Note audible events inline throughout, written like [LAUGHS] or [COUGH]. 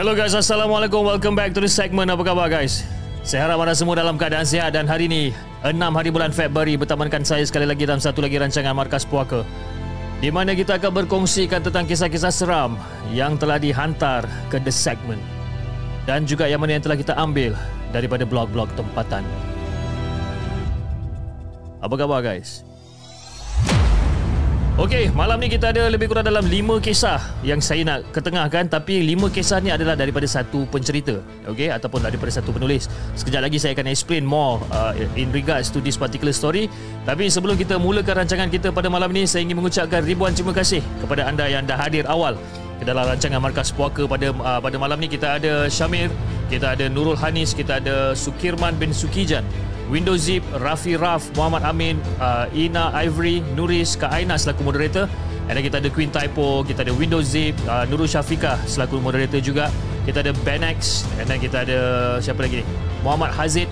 Hello guys, Assalamualaikum. Welcome back to the segment. Apa khabar guys? Saya harap anda semua dalam keadaan sihat dan hari ini 6 hari bulan Februari bertemankan saya sekali lagi dalam satu lagi rancangan Markas Puaka di mana kita akan berkongsikan tentang kisah-kisah seram yang telah dihantar ke The Segment dan juga yang mana yang telah kita ambil daripada blog-blog tempatan. Apa khabar guys? Okey, malam ni kita ada lebih kurang dalam 5 kisah yang saya nak ketengahkan tapi 5 kisah ni adalah daripada satu pencerita, okey ataupun daripada satu penulis. Sekejap lagi saya akan explain more uh, in regards to this particular story. Tapi sebelum kita mulakan rancangan kita pada malam ni, saya ingin mengucapkan ribuan terima kasih kepada anda yang dah hadir awal ke dalam rancangan Markas Puaka pada uh, pada malam ni kita ada Syamir, kita ada Nurul Hanis, kita ada Sukirman bin Sukijan, Windows Zip, Rafi Raf, Muhammad Amin, uh, Ina Ivory, Nuris, Kak Aina selaku moderator. Dan kita ada Queen Typo, kita ada Windows Zip, uh, Nurul Syafiqah selaku moderator juga. Kita ada Benex, dan kita ada siapa lagi ni? Muhammad Hazid,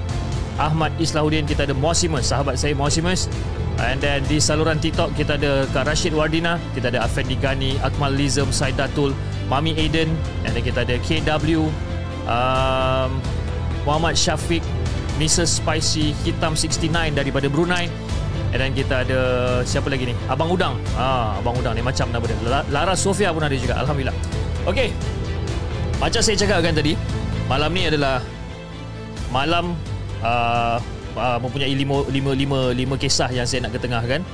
Ahmad Islahuddin, kita ada Mosimus, sahabat saya Mosimus. And then di saluran TikTok kita ada Kak Rashid Wardina, kita ada Afendi Gani, Akmal Lizam, Saidatul, Mami Aiden, and then kita ada KW, um, Muhammad Syafiq, Mrs. Spicy Hitam 69 daripada Brunei And then kita ada siapa lagi ni? Abang Udang. Ah, Abang Udang ni macam nama dia. Lara Sofia pun ada juga. Alhamdulillah. Okey. Macam saya cakapkan tadi, malam ni adalah malam uh, uh, mempunyai lima, lima, lima, lima kisah yang saya nak ketengahkan.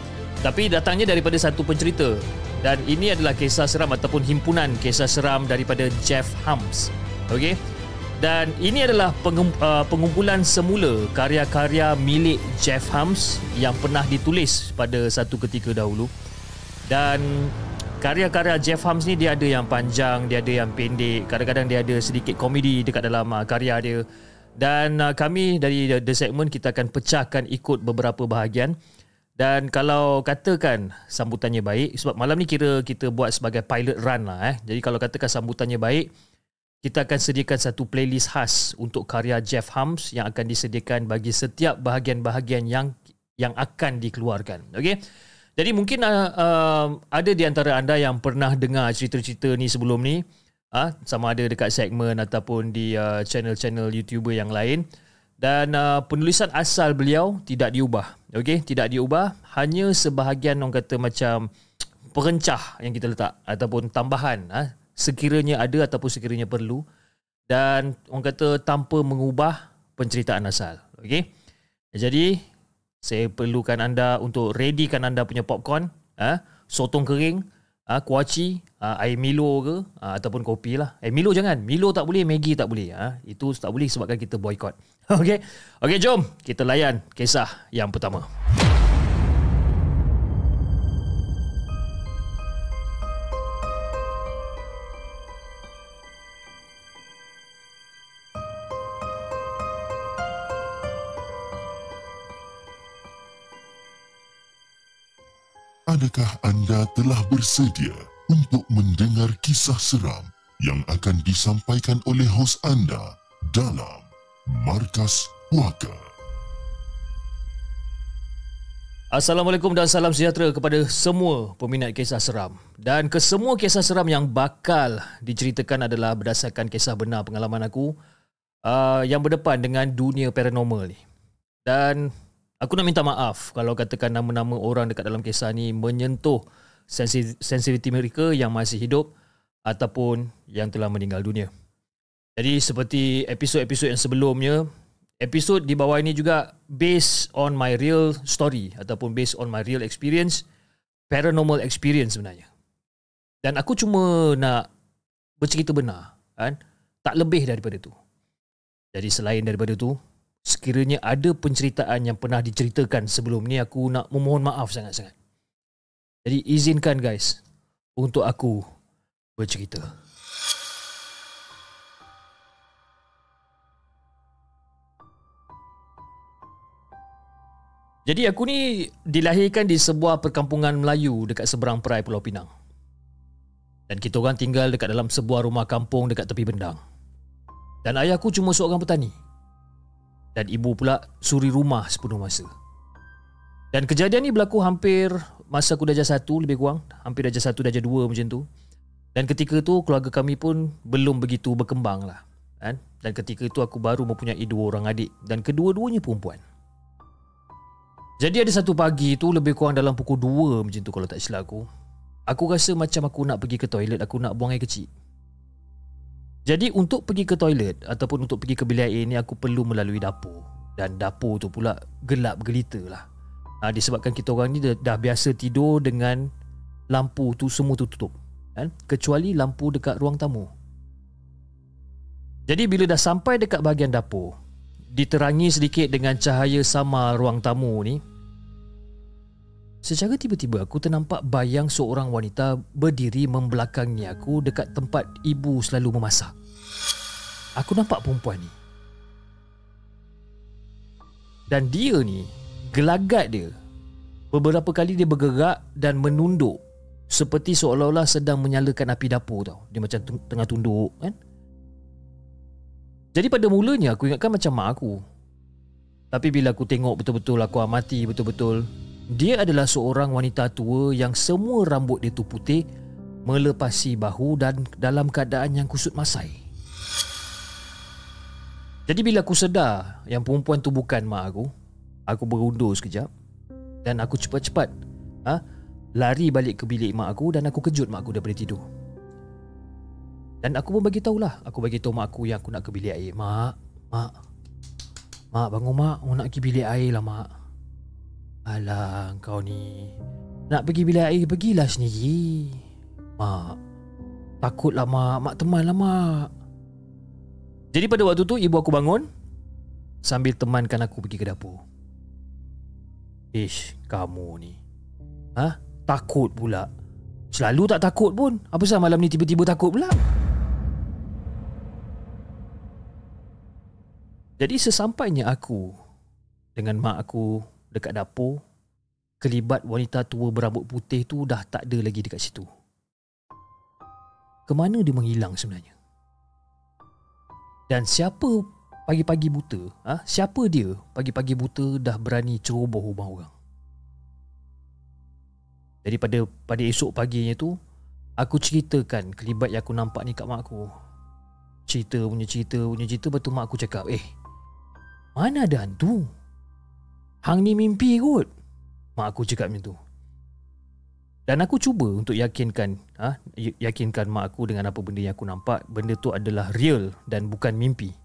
Tapi datangnya daripada satu pencerita. Dan ini adalah kisah seram ataupun himpunan kisah seram daripada Jeff Hams. Okey. Dan ini adalah uh, pengumpulan semula karya-karya milik Jeff Hams yang pernah ditulis pada satu ketika dahulu. Dan karya-karya Jeff Hams ni dia ada yang panjang, dia ada yang pendek, kadang-kadang dia ada sedikit komedi dekat dalam uh, karya dia. Dan uh, kami dari The Segment kita akan pecahkan ikut beberapa bahagian. Dan kalau katakan sambutannya baik, sebab malam ni kira kita buat sebagai pilot run lah eh. Jadi kalau katakan sambutannya baik, kita akan sediakan satu playlist khas untuk karya Jeff Hams yang akan disediakan bagi setiap bahagian-bahagian yang yang akan dikeluarkan. Okey. Jadi mungkin uh, uh, ada di antara anda yang pernah dengar cerita-cerita ni sebelum ni, uh, sama ada dekat segmen ataupun di uh, channel-channel YouTuber yang lain dan uh, penulisan asal beliau tidak diubah. Okey, tidak diubah, hanya sebahagian orang kata macam perencah yang kita letak ataupun tambahan uh, sekiranya ada ataupun sekiranya perlu dan orang kata tanpa mengubah penceritaan asal. Okey. Jadi saya perlukan anda untuk readykan anda punya popcorn, ah, sotong kering, ah, kuaci, ah, air Milo ke ah, ataupun kopi lah. Eh Milo jangan, Milo tak boleh, Maggi tak boleh. Ah, itu tak boleh sebabkan kita boycott. [LAUGHS] Okey. Okey, jom kita layan kisah yang pertama. Adakah anda telah bersedia untuk mendengar kisah seram yang akan disampaikan oleh hos anda dalam Markas Puaka? Assalamualaikum dan salam sejahtera kepada semua peminat kisah seram. Dan kesemua kisah seram yang bakal diceritakan adalah berdasarkan kisah benar pengalaman aku uh, yang berdepan dengan dunia paranormal ni. Dan Aku nak minta maaf kalau katakan nama-nama orang dekat dalam kisah ni menyentuh sensitiviti mereka yang masih hidup ataupun yang telah meninggal dunia. Jadi seperti episod-episod yang sebelumnya, episod di bawah ini juga based on my real story ataupun based on my real experience, paranormal experience sebenarnya. Dan aku cuma nak bercerita benar, kan? Tak lebih daripada tu. Jadi selain daripada tu, sekiranya ada penceritaan yang pernah diceritakan sebelum ni, aku nak memohon maaf sangat-sangat. Jadi izinkan guys untuk aku bercerita. Jadi aku ni dilahirkan di sebuah perkampungan Melayu dekat seberang perai Pulau Pinang. Dan kita orang tinggal dekat dalam sebuah rumah kampung dekat tepi bendang. Dan ayahku cuma seorang petani. Dan ibu pula suri rumah sepenuh masa. Dan kejadian ni berlaku hampir masa aku darjah satu lebih kurang. Hampir darjah satu, darjah dua macam tu. Dan ketika tu keluarga kami pun belum begitu berkembang lah. Kan? Dan ketika itu aku baru mempunyai dua orang adik. Dan kedua-duanya perempuan. Jadi ada satu pagi tu lebih kurang dalam pukul 2 macam tu kalau tak silap aku. Aku rasa macam aku nak pergi ke toilet, aku nak buang air kecil. Jadi untuk pergi ke toilet ataupun untuk pergi ke bilik air ni aku perlu melalui dapur. Dan dapur tu pula gelap gelita lah. Ha, disebabkan kita orang ni dah, dah biasa tidur dengan lampu tu semua tu tutup. Kan? Kecuali lampu dekat ruang tamu. Jadi bila dah sampai dekat bahagian dapur, diterangi sedikit dengan cahaya sama ruang tamu ni Secara tiba-tiba aku ternampak bayang seorang wanita berdiri membelakangi aku dekat tempat ibu selalu memasak. Aku nampak perempuan ni. Dan dia ni, gelagat dia. Beberapa kali dia bergerak dan menunduk seperti seolah-olah sedang menyalakan api dapur tau. Dia macam tengah tunduk kan. Jadi pada mulanya aku ingatkan macam mak aku. Tapi bila aku tengok betul-betul aku amati betul-betul, dia adalah seorang wanita tua yang semua rambut dia tu putih melepasi bahu dan dalam keadaan yang kusut masai. Jadi bila aku sedar yang perempuan tu bukan mak aku, aku berundur sekejap dan aku cepat-cepat ha, lari balik ke bilik mak aku dan aku kejut mak aku daripada tidur. Dan aku pun bagi tahulah. Aku bagi tahu mak aku yang aku nak ke bilik air. Mak, mak. Mak bangun mak, aku nak pergi bilik air lah mak. Alah, kau ni. Nak pergi bilik air, pergilah sendiri. Mak, takutlah mak. Mak teman lah mak. Jadi pada waktu tu ibu aku bangun sambil temankan aku pergi ke dapur. Ish, kamu ni. Ha? Takut pula. Selalu tak takut pun. Apa sebab malam ni tiba-tiba takut pula? Jadi sesampainya aku dengan mak aku dekat dapur, kelibat wanita tua berambut putih tu dah tak ada lagi dekat situ. Kemana dia menghilang sebenarnya? Dan siapa pagi-pagi buta? Ha? Siapa dia pagi-pagi buta dah berani ceroboh rumah orang? Jadi pada pada esok paginya tu, aku ceritakan kelibat yang aku nampak ni kat mak aku. Cerita punya cerita punya cerita betul mak aku cakap, "Eh, mana ada hantu? Hang ni mimpi kot. Mak aku cakap macam tu. Dan aku cuba untuk yakinkan ha, yakinkan mak aku dengan apa benda yang aku nampak, benda tu adalah real dan bukan mimpi.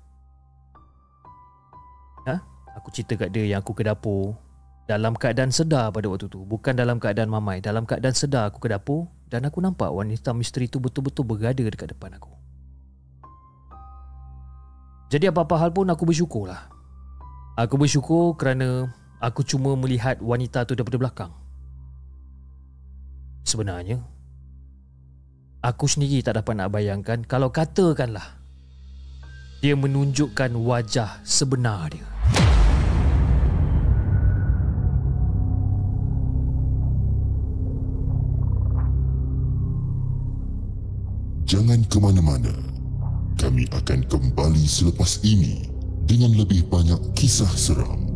Ha? Aku cerita kat dia yang aku ke dapur dalam keadaan sedar pada waktu tu, bukan dalam keadaan mamai, dalam keadaan sedar aku ke dapur dan aku nampak wanita misteri tu betul-betul berada dekat depan aku. Jadi apa-apa hal pun aku bersyukurlah. Aku bersyukur kerana aku cuma melihat wanita tu daripada belakang. Sebenarnya, aku sendiri tak dapat nak bayangkan kalau katakanlah dia menunjukkan wajah sebenar dia. Jangan ke mana-mana. Kami akan kembali selepas ini dengan lebih banyak kisah seram.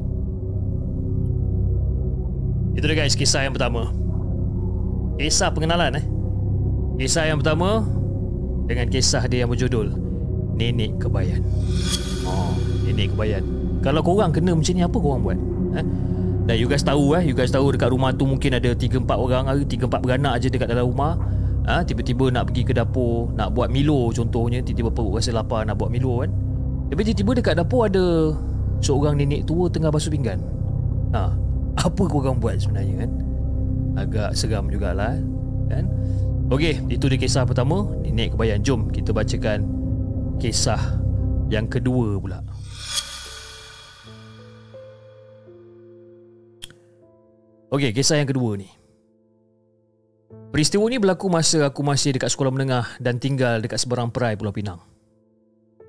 Itu dia guys, kisah yang pertama. Kisah pengenalan eh. Kisah yang pertama dengan kisah dia yang berjudul Nenek Kebayan. Oh, Nenek Kebayan. Kalau korang kena macam ni apa korang buat? Eh? Dan you guys tahu eh, you guys tahu dekat rumah tu mungkin ada 3 4 orang, 3 4 beranak aja dekat dalam rumah. ha, Tiba-tiba nak pergi ke dapur Nak buat Milo contohnya Tiba-tiba perut rasa lapar Nak buat Milo kan Tapi tiba-tiba dekat dapur ada Seorang nenek tua tengah basuh pinggan ha, Apa korang buat sebenarnya kan Agak seram jugalah kan Okey, itu dia kisah pertama Nenek kebayan Jom kita bacakan Kisah yang kedua pula Okey, kisah yang kedua ni. Peristiwa ni berlaku masa aku masih dekat sekolah menengah dan tinggal dekat seberang perai Pulau Pinang.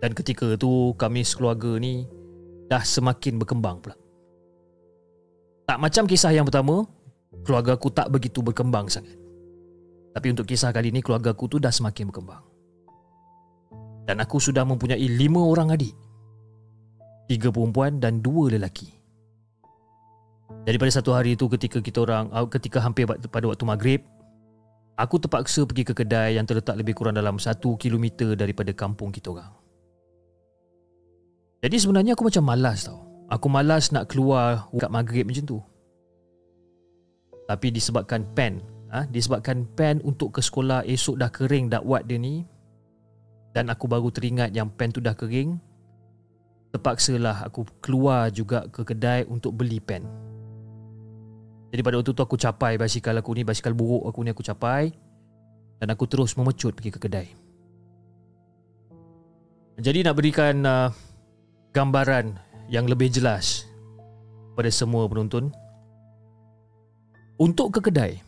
Dan ketika tu kami sekeluarga ni dah semakin berkembang pula. Tak macam kisah yang pertama, keluarga aku tak begitu berkembang sangat. Tapi untuk kisah kali ni keluarga aku tu dah semakin berkembang. Dan aku sudah mempunyai lima orang adik. Tiga perempuan dan dua lelaki. Jadi pada satu hari itu ketika kita orang ketika hampir pada waktu maghrib aku terpaksa pergi ke kedai yang terletak lebih kurang dalam satu kilometer daripada kampung kita orang. Jadi sebenarnya aku macam malas tau. Aku malas nak keluar kat maghrib macam tu. Tapi disebabkan pen, ha, disebabkan pen untuk ke sekolah esok dah kering dakwat dia ni dan aku baru teringat yang pen tu dah kering, terpaksalah aku keluar juga ke kedai untuk beli pen. Jadi pada waktu tu aku capai basikal aku ni, basikal buruk aku ni aku capai dan aku terus memecut pergi ke kedai. Jadi nak berikan uh, gambaran yang lebih jelas pada semua penonton. Untuk ke kedai,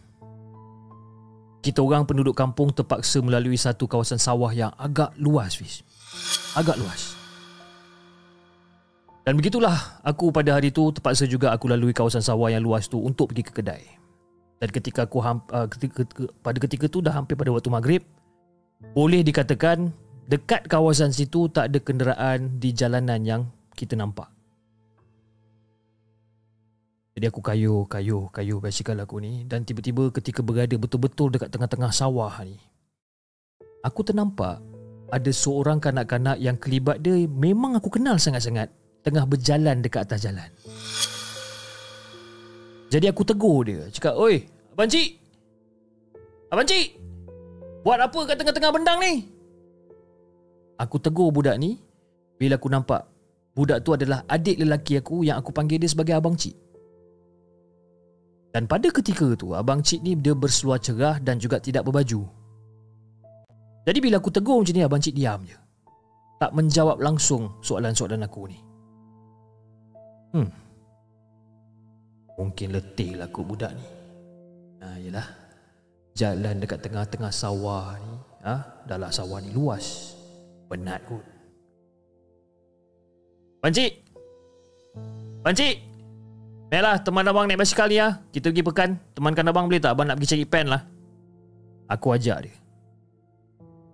kita orang penduduk kampung terpaksa melalui satu kawasan sawah yang agak luas, Fiz. Agak luas. Dan begitulah aku pada hari itu terpaksa juga aku lalui kawasan sawah yang luas tu untuk pergi ke kedai. Dan ketika aku uh, ketika, pada ketika tu dah hampir pada waktu maghrib, boleh dikatakan dekat kawasan situ tak ada kenderaan di jalanan yang kita nampak. Jadi aku kayu, kayu, kayu basikal aku ni dan tiba-tiba ketika berada betul-betul dekat tengah-tengah sawah ni, aku ternampak ada seorang kanak-kanak yang kelibat dia memang aku kenal sangat-sangat tengah berjalan dekat atas jalan. Jadi aku tegur dia, cakap, "Oi, abang cik. Abang cik. Buat apa kat tengah-tengah bendang ni?" Aku tegur budak ni bila aku nampak budak tu adalah adik lelaki aku yang aku panggil dia sebagai abang cik. Dan pada ketika tu, abang cik ni dia berseluar cerah dan juga tidak berbaju. Jadi bila aku tegur macam ni, abang cik diam je. Tak menjawab langsung soalan-soalan aku ni. Hmm. Mungkin letih lah kot budak ni. Ha, yelah. Jalan dekat tengah-tengah sawah ni. Ha? Dalam sawah ni luas. Penat kot. Pancik! Pancik! Baiklah, teman abang naik basikal ni lah. Kita pergi pekan. Temankan abang boleh tak? Abang nak pergi cari pen lah. Aku ajak dia.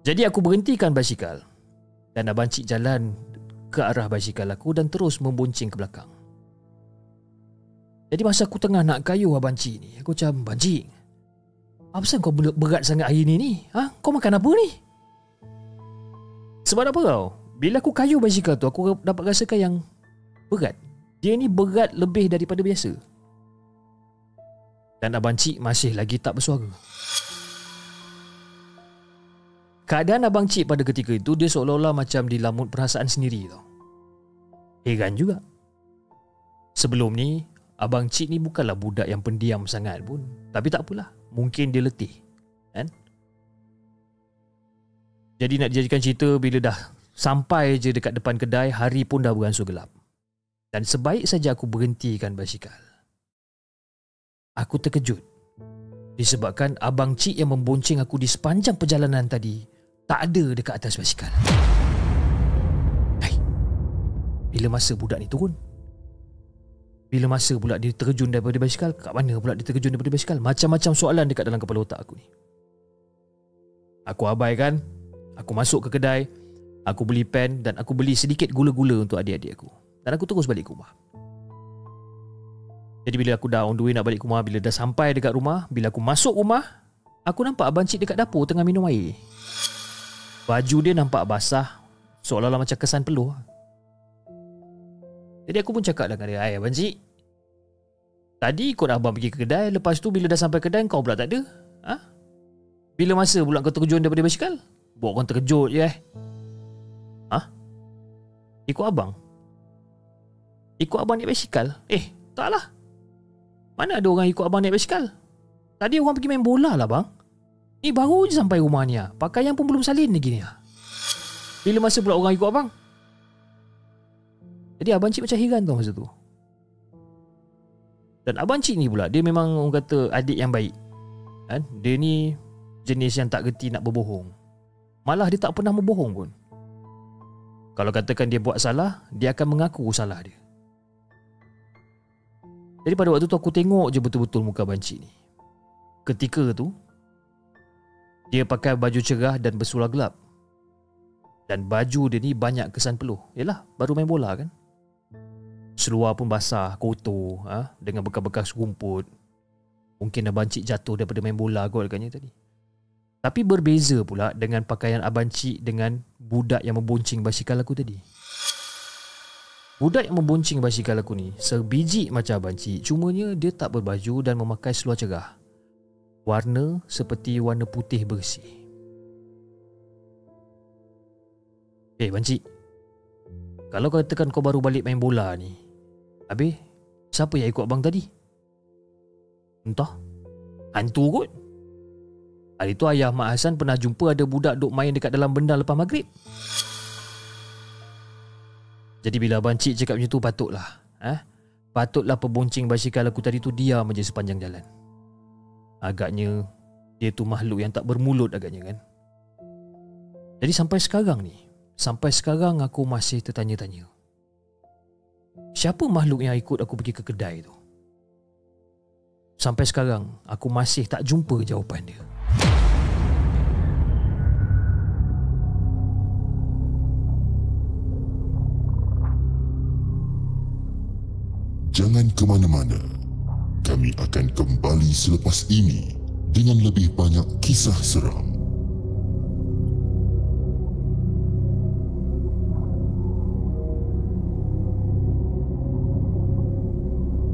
Jadi aku berhentikan basikal. Dan abang cik jalan ke arah basikal aku dan terus memboncing ke belakang. Jadi masa aku tengah nak kayu Abang Cik ni Aku macam Abang Cik Apa sebab kau berat sangat hari ni ni ha? Kau makan apa ni Sebab apa kau Bila aku kayu basikal tu Aku dapat rasakan yang Berat Dia ni berat lebih daripada biasa Dan Abang Cik masih lagi tak bersuara Keadaan Abang Cik pada ketika itu Dia seolah-olah macam dilamut perasaan sendiri tau Heran juga Sebelum ni Abang Cik ni bukanlah budak yang pendiam sangat pun. Tapi tak apalah. Mungkin dia letih. Kan? Jadi nak dijadikan cerita bila dah sampai je dekat depan kedai, hari pun dah beransur gelap. Dan sebaik saja aku berhentikan basikal. Aku terkejut. Disebabkan Abang Cik yang membonceng aku di sepanjang perjalanan tadi tak ada dekat atas basikal. Hai. Bila masa budak ni turun? Bila masa pula dia terjun daripada basikal Kat mana pula dia terjun daripada basikal Macam-macam soalan dekat dalam kepala otak aku ni Aku abaikan Aku masuk ke kedai Aku beli pen dan aku beli sedikit gula-gula untuk adik-adik aku Dan aku terus balik ke rumah Jadi bila aku dah on the way nak balik ke rumah Bila dah sampai dekat rumah Bila aku masuk rumah Aku nampak abang cik dekat dapur tengah minum air Baju dia nampak basah Seolah-olah macam kesan peluh jadi aku pun cakap dengan dia Hai Abang Cik Tadi ikut abang pergi ke kedai Lepas tu bila dah sampai kedai Kau pula tak ada ha? Bila masa pula kau terjun daripada basikal? Buat orang terkejut je eh. Ikut abang? Ikut abang naik basikal? Eh, taklah. Mana ada orang ikut abang naik basikal? Tadi orang pergi main bola lah bang. Ni baru je sampai rumah ni ah. Pakaian pun belum salin lagi ni ah. Bila masa pula orang ikut abang? Jadi abang cik macam heran tau masa tu. Dan abang cik ni pula dia memang orang kata adik yang baik. Kan? Dia ni jenis yang tak gerti nak berbohong. Malah dia tak pernah berbohong pun. Kalau katakan dia buat salah, dia akan mengaku salah dia. Jadi pada waktu tu aku tengok je betul-betul muka banci ni. Ketika tu dia pakai baju cerah dan bersulah gelap. Dan baju dia ni banyak kesan peluh. Yalah, baru main bola kan. Seluar pun basah, kotor, ha? dengan bekas-bekas rumput. Mungkin abang cik jatuh daripada main bola kot katnya tadi. Tapi berbeza pula dengan pakaian abang cik dengan budak yang memboncing basikal aku tadi. Budak yang memboncing basikal aku ni sebiji macam abang cik. Cumanya dia tak berbaju dan memakai seluar cerah warna seperti warna putih bersih. Eh, hey, Bancik. Kalau kau katakan kau baru balik main bola ni, habis siapa yang ikut abang tadi? Entah. Hantu kot. Hari tu ayah Mak Hassan pernah jumpa ada budak duk main dekat dalam benda lepas maghrib. Jadi bila Abang Cik cakap macam tu patutlah. Eh? Patutlah peboncing basikal aku tadi tu diam je sepanjang jalan. Agaknya dia tu makhluk yang tak bermulut agaknya kan. Jadi sampai sekarang ni, sampai sekarang aku masih tertanya-tanya. Siapa makhluk yang ikut aku pergi ke kedai tu? Sampai sekarang aku masih tak jumpa jawapan dia. Jangan ke mana-mana kami akan kembali selepas ini dengan lebih banyak kisah seram.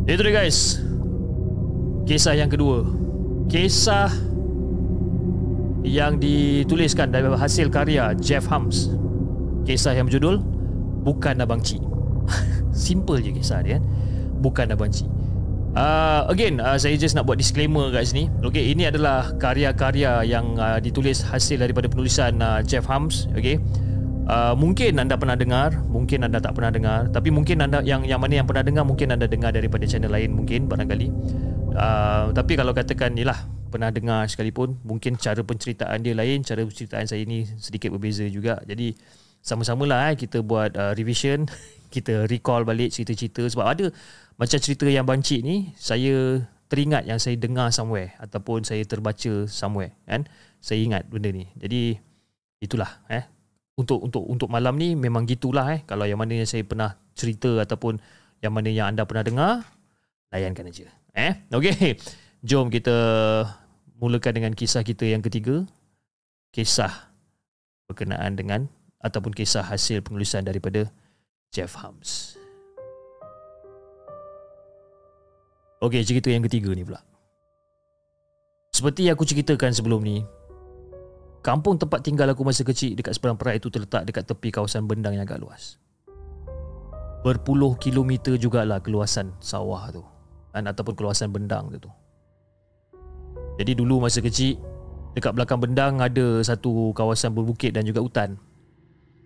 Itu dia guys. Kisah yang kedua. Kisah yang dituliskan dari hasil karya Jeff Hams. Kisah yang berjudul Bukan Abang Cik. [LAUGHS] Simple je kisah dia kan. Bukan Abang Cik. Uh, again, uh, saya just nak buat disclaimer kat sini. Okay, ini adalah karya-karya yang uh, ditulis hasil daripada penulisan uh, Jeff Hams. Okay, uh, mungkin anda pernah dengar, mungkin anda tak pernah dengar. Tapi mungkin anda yang yang mana yang pernah dengar, mungkin anda dengar daripada channel lain mungkin barangkali. Uh, tapi kalau katakan ni lah pernah dengar sekalipun, mungkin cara penceritaan dia lain, cara penceritaan saya ni sedikit berbeza juga. Jadi sama-samalah eh, kita buat uh, revision, [LAUGHS] kita recall balik cerita-cerita. Sebab ada macam cerita yang bancik ni saya teringat yang saya dengar somewhere. Ataupun saya terbaca somewhere kan? Saya ingat benda ni. Jadi itulah eh. Untuk untuk untuk malam ni memang gitulah eh. Kalau yang mana yang saya pernah cerita ataupun yang mana yang anda pernah dengar layankan aja eh. Okey. Jom kita mulakan dengan kisah kita yang ketiga. Kisah berkenaan dengan ataupun kisah hasil penulisan daripada Jeff Hams. Okey, cerita yang ketiga ni pula. Seperti yang aku ceritakan sebelum ni, kampung tempat tinggal aku masa kecil dekat seberang perak itu terletak dekat tepi kawasan bendang yang agak luas. Berpuluh kilometer jugalah keluasan sawah tu. Dan ataupun keluasan bendang tu. Jadi dulu masa kecil, dekat belakang bendang ada satu kawasan berbukit dan juga hutan.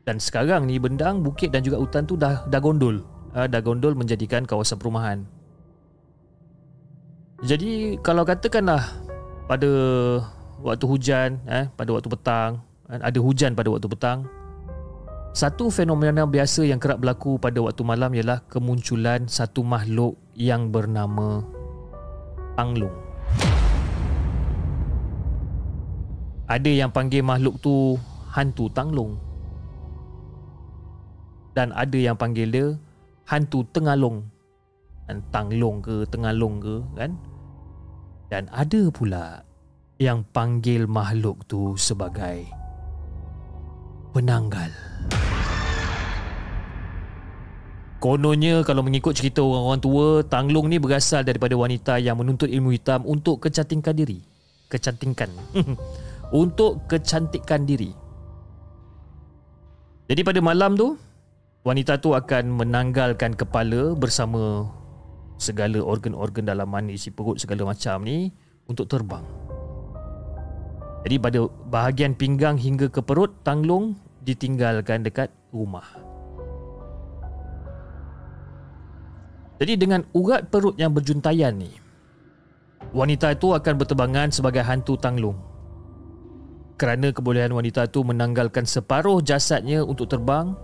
Dan sekarang ni bendang, bukit dan juga hutan tu dah dah gondol. Uh, dah gondol menjadikan kawasan perumahan. Jadi kalau katakanlah pada waktu hujan eh pada waktu petang eh, ada hujan pada waktu petang satu fenomena biasa yang kerap berlaku pada waktu malam ialah kemunculan satu makhluk yang bernama Tanglung. Ada yang panggil makhluk tu hantu Tanglung. Dan ada yang panggil dia hantu Tengalong. Dan Tanglong ke Tengalong ke kan? Dan ada pula yang panggil makhluk tu sebagai penanggal. Kononnya kalau mengikut cerita orang-orang tua, Tanglung ni berasal daripada wanita yang menuntut ilmu hitam untuk kecantikan diri. Kecantikan. [LAUGHS] untuk kecantikan diri. Jadi pada malam tu, wanita tu akan menanggalkan kepala bersama segala organ-organ dalaman isi perut segala macam ni untuk terbang. Jadi pada bahagian pinggang hingga ke perut, Tanglong ditinggalkan dekat rumah. Jadi dengan urat perut yang berjuntayan ni, wanita itu akan bertebangan sebagai hantu Tanglong. Kerana kebolehan wanita itu menanggalkan separuh jasadnya untuk terbang,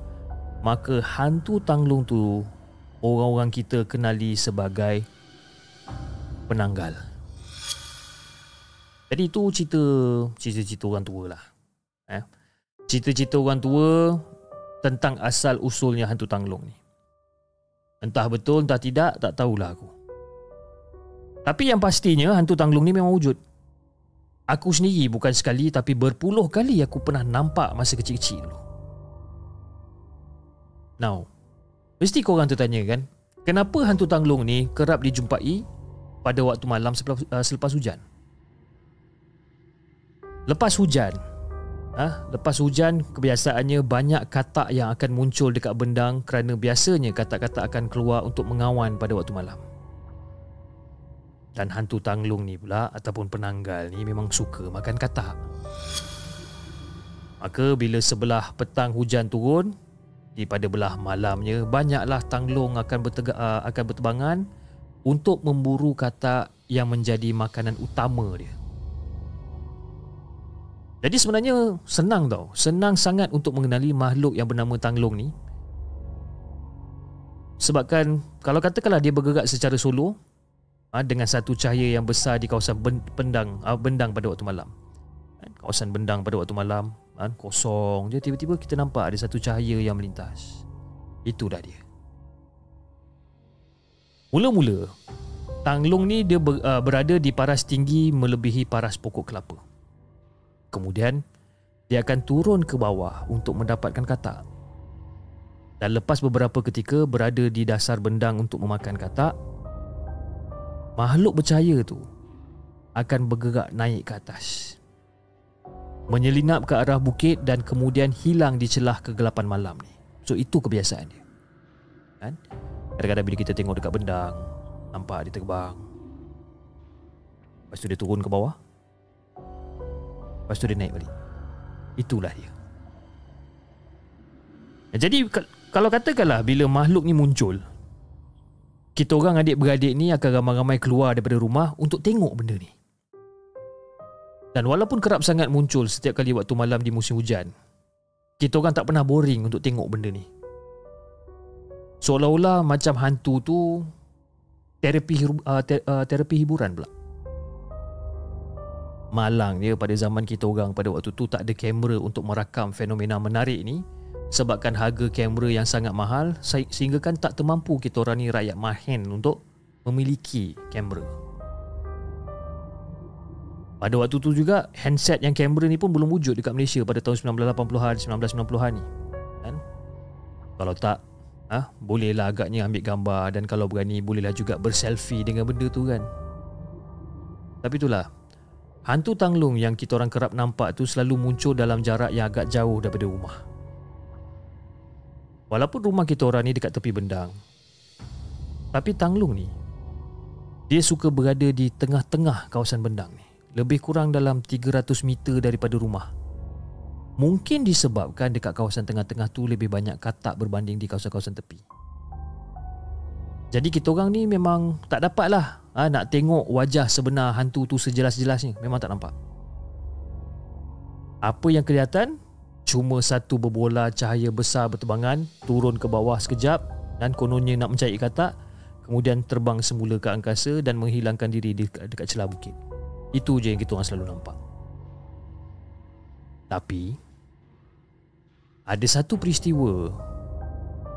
maka hantu Tanglong tu orang-orang kita kenali sebagai penanggal. Jadi itu cerita cerita-cerita orang tua lah. Eh? Cerita-cerita orang tua tentang asal usulnya hantu Tanglong ni. Entah betul entah tidak tak tahulah aku. Tapi yang pastinya hantu Tanglong ni memang wujud. Aku sendiri bukan sekali tapi berpuluh kali aku pernah nampak masa kecil-kecil dulu. Now, mesti korang tertanya kan, kenapa hantu Tanglong ni kerap dijumpai pada waktu malam selepas, uh, selepas hujan? Lepas hujan ha? Lepas hujan Kebiasaannya banyak katak yang akan muncul dekat bendang Kerana biasanya katak-katak akan keluar untuk mengawan pada waktu malam Dan hantu tanglung ni pula Ataupun penanggal ni memang suka makan katak Maka bila sebelah petang hujan turun di pada belah malamnya banyaklah tanglung akan bertega, uh, akan bertebangan untuk memburu katak yang menjadi makanan utama dia. Jadi sebenarnya senang tau. Senang sangat untuk mengenali makhluk yang bernama Tanglong ni. Sebabkan kalau katakanlah dia bergerak secara solo ha, Dengan satu cahaya yang besar di kawasan bendang, ha, bendang pada waktu malam. Ha, Kawasan bendang pada waktu malam ha, Kosong je tiba-tiba kita nampak ada satu cahaya yang melintas Itu dah dia Mula-mula Tanglong ni dia ber, uh, berada di paras tinggi melebihi paras pokok kelapa Kemudian dia akan turun ke bawah untuk mendapatkan katak. Dan lepas beberapa ketika berada di dasar bendang untuk memakan katak, makhluk bercahaya tu akan bergerak naik ke atas. Menyelinap ke arah bukit dan kemudian hilang di celah kegelapan malam ni. So itu kebiasaan dia. Kan? Kadang-kadang bila kita tengok dekat bendang, nampak dia terbang. Lepas tu dia turun ke bawah, Lepas tu dia naik balik Itulah dia Jadi Kalau katakanlah Bila makhluk ni muncul Kita orang adik-beradik ni Akan ramai-ramai keluar daripada rumah Untuk tengok benda ni Dan walaupun kerap sangat muncul Setiap kali waktu malam di musim hujan Kita orang tak pernah boring Untuk tengok benda ni. Seolah-olah macam hantu tu Terapi uh, uh, terapi hiburan pula. Malang dia pada zaman kita orang pada waktu tu tak ada kamera untuk merakam fenomena menarik ni sebabkan harga kamera yang sangat mahal sehingga kan tak termampu kita orang ni rakyat mahen untuk memiliki kamera pada waktu tu juga handset yang kamera ni pun belum wujud dekat Malaysia pada tahun 1980-an 1990-an ni kan kalau tak ah ha, bolehlah agaknya ambil gambar dan kalau berani bolehlah juga berselfie dengan benda tu kan tapi itulah Hantu tanglung yang kita orang kerap nampak tu selalu muncul dalam jarak yang agak jauh daripada rumah. Walaupun rumah kita orang ni dekat tepi bendang. Tapi tanglung ni dia suka berada di tengah-tengah kawasan bendang ni. Lebih kurang dalam 300 meter daripada rumah. Mungkin disebabkan dekat kawasan tengah-tengah tu lebih banyak katak berbanding di kawasan-kawasan tepi. Jadi kita orang ni memang tak dapat lah ha, nak tengok wajah sebenar hantu tu sejelas-jelasnya memang tak nampak. Apa yang kelihatan cuma satu berbola cahaya besar bertebangan turun ke bawah sekejap dan kononnya nak mencari katak kemudian terbang semula ke angkasa dan menghilangkan diri di dekat celah bukit. Itu je yang kita orang selalu nampak. Tapi ada satu peristiwa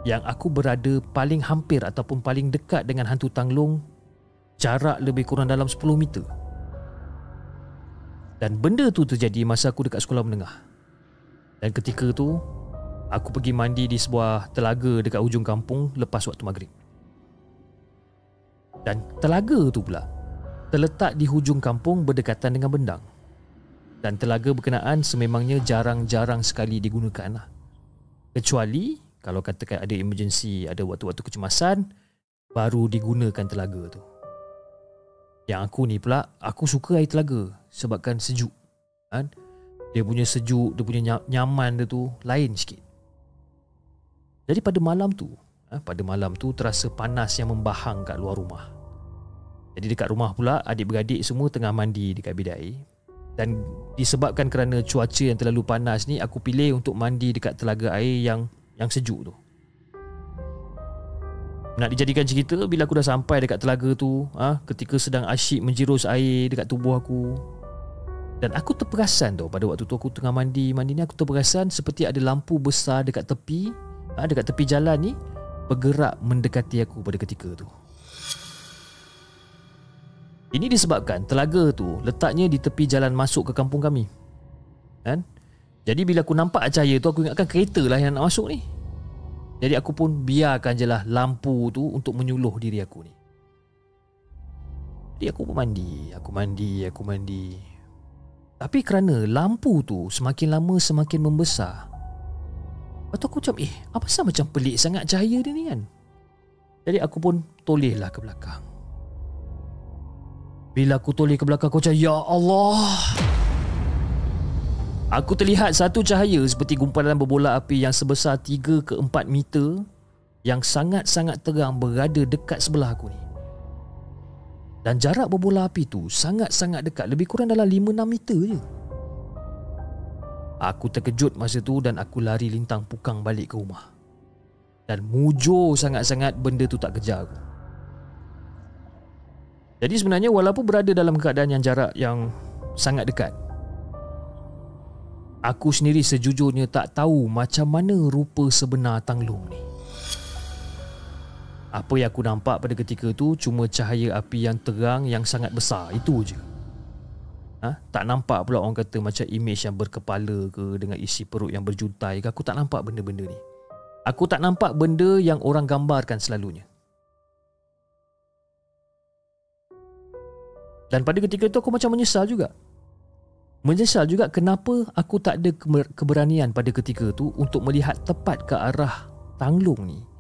yang aku berada paling hampir ataupun paling dekat dengan hantu Tanglong jarak lebih kurang dalam 10 meter. Dan benda tu terjadi masa aku dekat sekolah menengah. Dan ketika tu, aku pergi mandi di sebuah telaga dekat ujung kampung lepas waktu maghrib. Dan telaga tu pula terletak di hujung kampung berdekatan dengan bendang. Dan telaga berkenaan sememangnya jarang-jarang sekali digunakan lah. Kecuali kalau katakan ada emergency, ada waktu-waktu kecemasan, baru digunakan telaga tu. Yang aku ni pula, aku suka air telaga sebabkan sejuk. Kan? Dia punya sejuk, dia punya nyaman dia tu lain sikit. Jadi pada malam tu, ha, pada malam tu terasa panas yang membahang kat luar rumah. Jadi dekat rumah pula adik-beradik semua tengah mandi dekat bilik air. Dan disebabkan kerana cuaca yang terlalu panas ni aku pilih untuk mandi dekat telaga air yang yang sejuk tu. Nak dijadikan cerita bila aku dah sampai dekat telaga tu ha, ketika sedang asyik menjirus air dekat tubuh aku. Dan aku terperasan tau pada waktu tu aku tengah mandi Mandi ni aku terperasan seperti ada lampu besar dekat tepi ha, Dekat tepi jalan ni Bergerak mendekati aku pada ketika tu Ini disebabkan telaga tu letaknya di tepi jalan masuk ke kampung kami. Kan? Jadi bila aku nampak cahaya tu aku ingatkan kereta lah yang nak masuk ni. Jadi aku pun biarkan je lah lampu tu untuk menyuluh diri aku ni. Jadi aku pun mandi, aku mandi, aku mandi. Tapi kerana lampu tu semakin lama semakin membesar Lepas tu aku macam eh apa sah macam pelik sangat cahaya dia ni kan? Jadi aku pun tolehlah ke belakang Bila aku toleh ke belakang macam ya Allah. Aku terlihat satu cahaya seperti gumpalan berbola api yang sebesar 3 ke 4 meter Yang sangat-sangat terang berada dekat sebelah aku ni. Dan jarak berbola api tu sangat-sangat dekat Lebih kurang dalam 5-6 meter je. Aku terkejut masa tu dan aku lari lintang pukang balik ke rumah. Dan mujur sangat-sangat benda tu tak kejar aku Jadi sebenarnya walaupun berada dalam keadaan yang jarak yang sangat dekat Aku sendiri sejujurnya tak tahu macam mana rupa sebenar Tang Long ni apa yang aku nampak pada ketika tu cuma cahaya api yang terang yang sangat besar. Itu je. Ha? Tak nampak pula orang kata macam image yang berkepala ke dengan isi perut yang berjuntai ke. Aku tak nampak benda-benda ni. Aku tak nampak benda yang orang gambarkan selalunya. Dan pada ketika itu aku macam menyesal juga. Menyesal juga kenapa aku tak ada keberanian pada ketika itu untuk melihat tepat ke arah Tanglung ni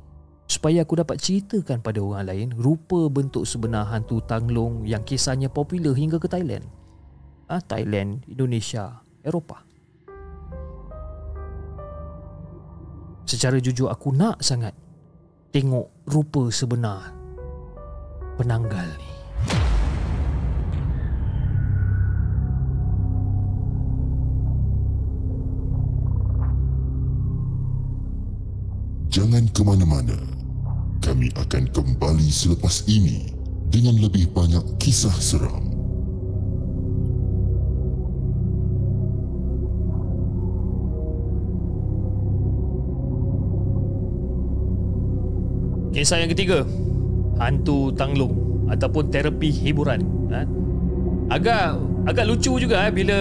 supaya aku dapat ceritakan pada orang lain rupa bentuk sebenar hantu Tanglong yang kisahnya popular hingga ke Thailand. Ah, Thailand, Indonesia, Eropah. Secara jujur aku nak sangat tengok rupa sebenar penanggal ni. Jangan ke mana-mana kami akan kembali selepas ini dengan lebih banyak kisah seram. Kisah yang ketiga Hantu Tanglung Ataupun terapi hiburan ha? Agak agak lucu juga eh, Bila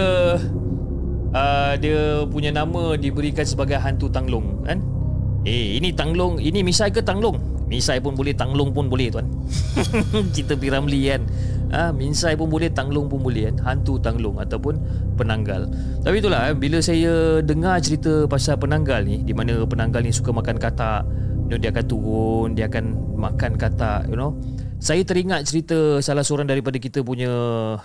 uh, Dia punya nama Diberikan sebagai Hantu Tanglung kan? Eh ini Tanglung Ini misai ke Tanglung Misai pun boleh, Tanglung pun boleh tuan. [LAUGHS] Kita Piramli kan. Ha, Minsai pun boleh, Tanglung pun boleh kan. Hantu Tanglung ataupun penanggal. Tapi itulah, eh, bila saya dengar cerita pasal penanggal ni, di mana penanggal ni suka makan katak, you know, dia akan turun, dia akan makan katak, you know. Saya teringat cerita salah seorang daripada kita punya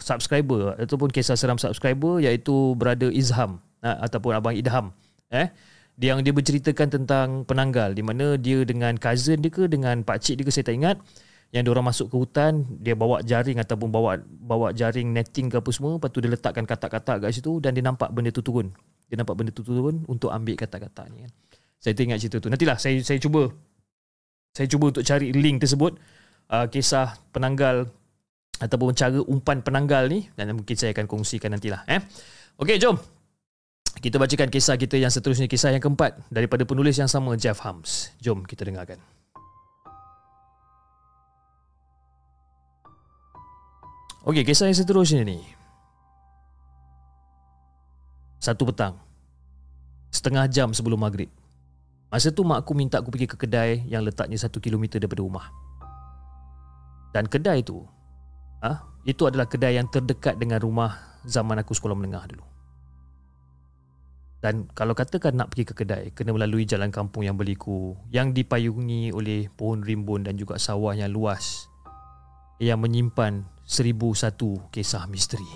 subscriber ataupun kisah seram subscriber iaitu brother Izham ha, ataupun abang Idham. Eh, yang dia berceritakan tentang penanggal di mana dia dengan cousin dia ke dengan pak cik dia ke saya tak ingat. Yang dia orang masuk ke hutan dia bawa jaring ataupun bawa bawa jaring netting ke apa semua. Lepas tu dia letakkan katak-katak kat situ dan dia nampak benda tu turun. Dia nampak benda tu turun untuk ambil katak-katak ni kan saya teringat cerita tu. Nantilah saya saya cuba saya cuba untuk cari link tersebut. Uh, kisah penanggal ataupun cara umpan penanggal ni. Dan mungkin saya akan kongsikan nantilah eh. Okey jom kita bacakan kisah kita yang seterusnya Kisah yang keempat Daripada penulis yang sama Jeff Hams. Jom kita dengarkan. Okey, kisah yang seterusnya ni. Satu petang Setengah jam sebelum maghrib Masa tu mak aku minta aku pergi ke kedai Yang letaknya satu kilometer daripada rumah. Dan kedai tu ah, ha, Itu adalah kedai yang terdekat dengan rumah Zaman aku sekolah menengah dulu Dan kalau katakan nak pergi ke kedai, kena melalui jalan kampung yang berliku, yang dipayungi oleh pohon rimbun dan juga sawah yang luas yang menyimpan seribu satu kisah misteri.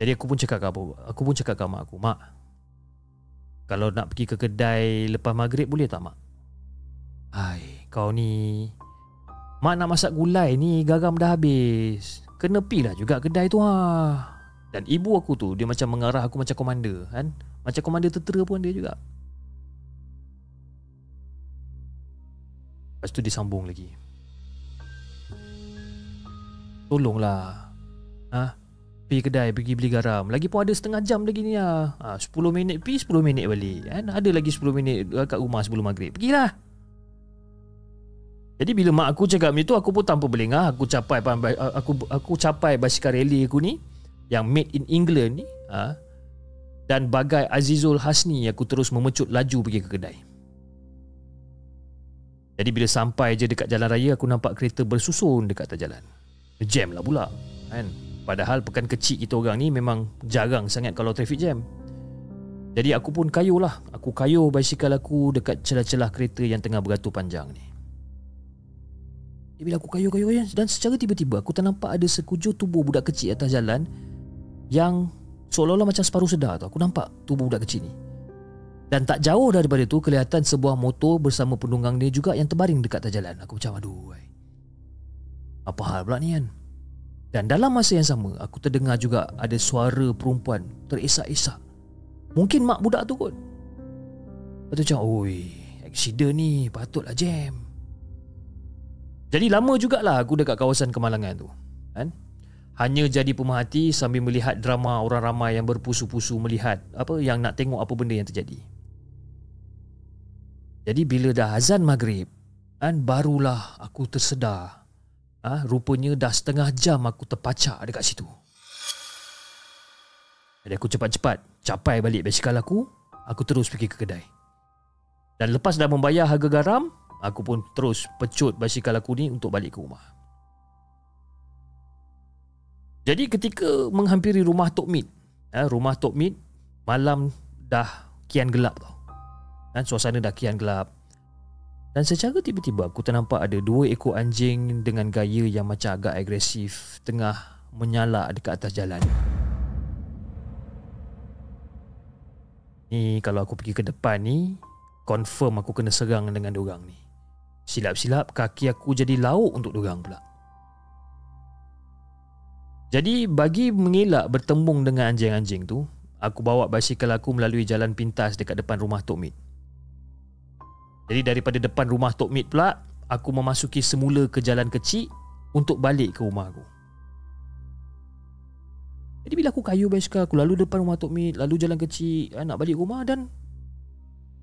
Jadi aku pun cakap ke aku, pun cakap ke mak aku, Mak, kalau nak pergi ke kedai lepas maghrib boleh tak mak? Hai, kau ni Mak nak masak gulai ni garam dah habis. Kena pi lah juga kedai tu ha. Dan ibu aku tu Dia macam mengarah aku macam komander kan? Macam komander tentera pun dia juga. Lepas tu dia sambung lagi. Tolonglah. Ha? Pergi kedai Pergi beli garam. Lagi pun ada setengah jam lagi ni lah ha, 10 minit pergi 10 minit balik kan? Ada lagi 10 minit kat rumah sebelum maghrib. Pergilah. Jadi bila mak aku cakap macam tu aku pun tanpa belengah aku capai aku aku capai basikal rally aku ni yang made in England ni ha, dan bagai Azizul Hasni aku terus memecut laju pergi ke kedai. Jadi bila sampai je dekat jalan raya aku nampak kereta bersusun dekat atas jalan. Jam lah pula kan. Padahal pekan kecil kita orang ni memang jarang sangat kalau traffic jam. Jadi aku pun kayuh lah. Aku kayuh basikal aku dekat celah-celah kereta yang tengah beratur panjang ni. Bila aku kayuh-kayuh dan secara tiba-tiba aku ternampak ada sekujur tubuh budak kecil atas jalan yang seolah-olah macam separuh sedar tu. Aku nampak tubuh budak kecil ni. Dan tak jauh daripada tu kelihatan sebuah motor bersama penunggang dia juga yang terbaring dekat atas jalan. Aku macam aduh. Apa hal pula ni kan? Dan dalam masa yang sama aku terdengar juga ada suara perempuan terisak-isak. Mungkin mak budak tu kot. Lepas tu macam oi, accident ni patutlah jam. Jadi lama jugalah aku dekat kawasan kemalangan tu. Kan? Hanya jadi pemerhati sambil melihat drama orang ramai yang berpusu-pusu melihat apa yang nak tengok apa benda yang terjadi. Jadi bila dah azan maghrib, kan barulah aku tersedar. Ah, ha, rupanya dah setengah jam aku terpacak dekat situ. Jadi aku cepat-cepat capai balik basikal aku, aku terus pergi ke kedai. Dan lepas dah membayar harga garam, aku pun terus pecut basikal aku ni untuk balik ke rumah. Jadi ketika menghampiri rumah Tok Mit, eh, rumah Tok Mit malam dah kian gelap tau. Dan suasana dah kian gelap. Dan secara tiba-tiba aku ternampak ada dua ekor anjing dengan gaya yang macam agak agresif tengah menyala dekat atas jalan. Ni kalau aku pergi ke depan ni, confirm aku kena serang dengan dorang ni. Silap-silap kaki aku jadi lauk untuk dorang pula. Jadi bagi mengelak bertembung dengan anjing-anjing tu, aku bawa basikal aku melalui jalan pintas dekat depan rumah Tok Mit. Jadi daripada depan rumah Tok Mit pula, aku memasuki semula ke jalan kecil untuk balik ke rumah aku. Jadi bila aku kayu basikal, aku lalu depan rumah Tok Mit, lalu jalan kecil eh, nak balik rumah dan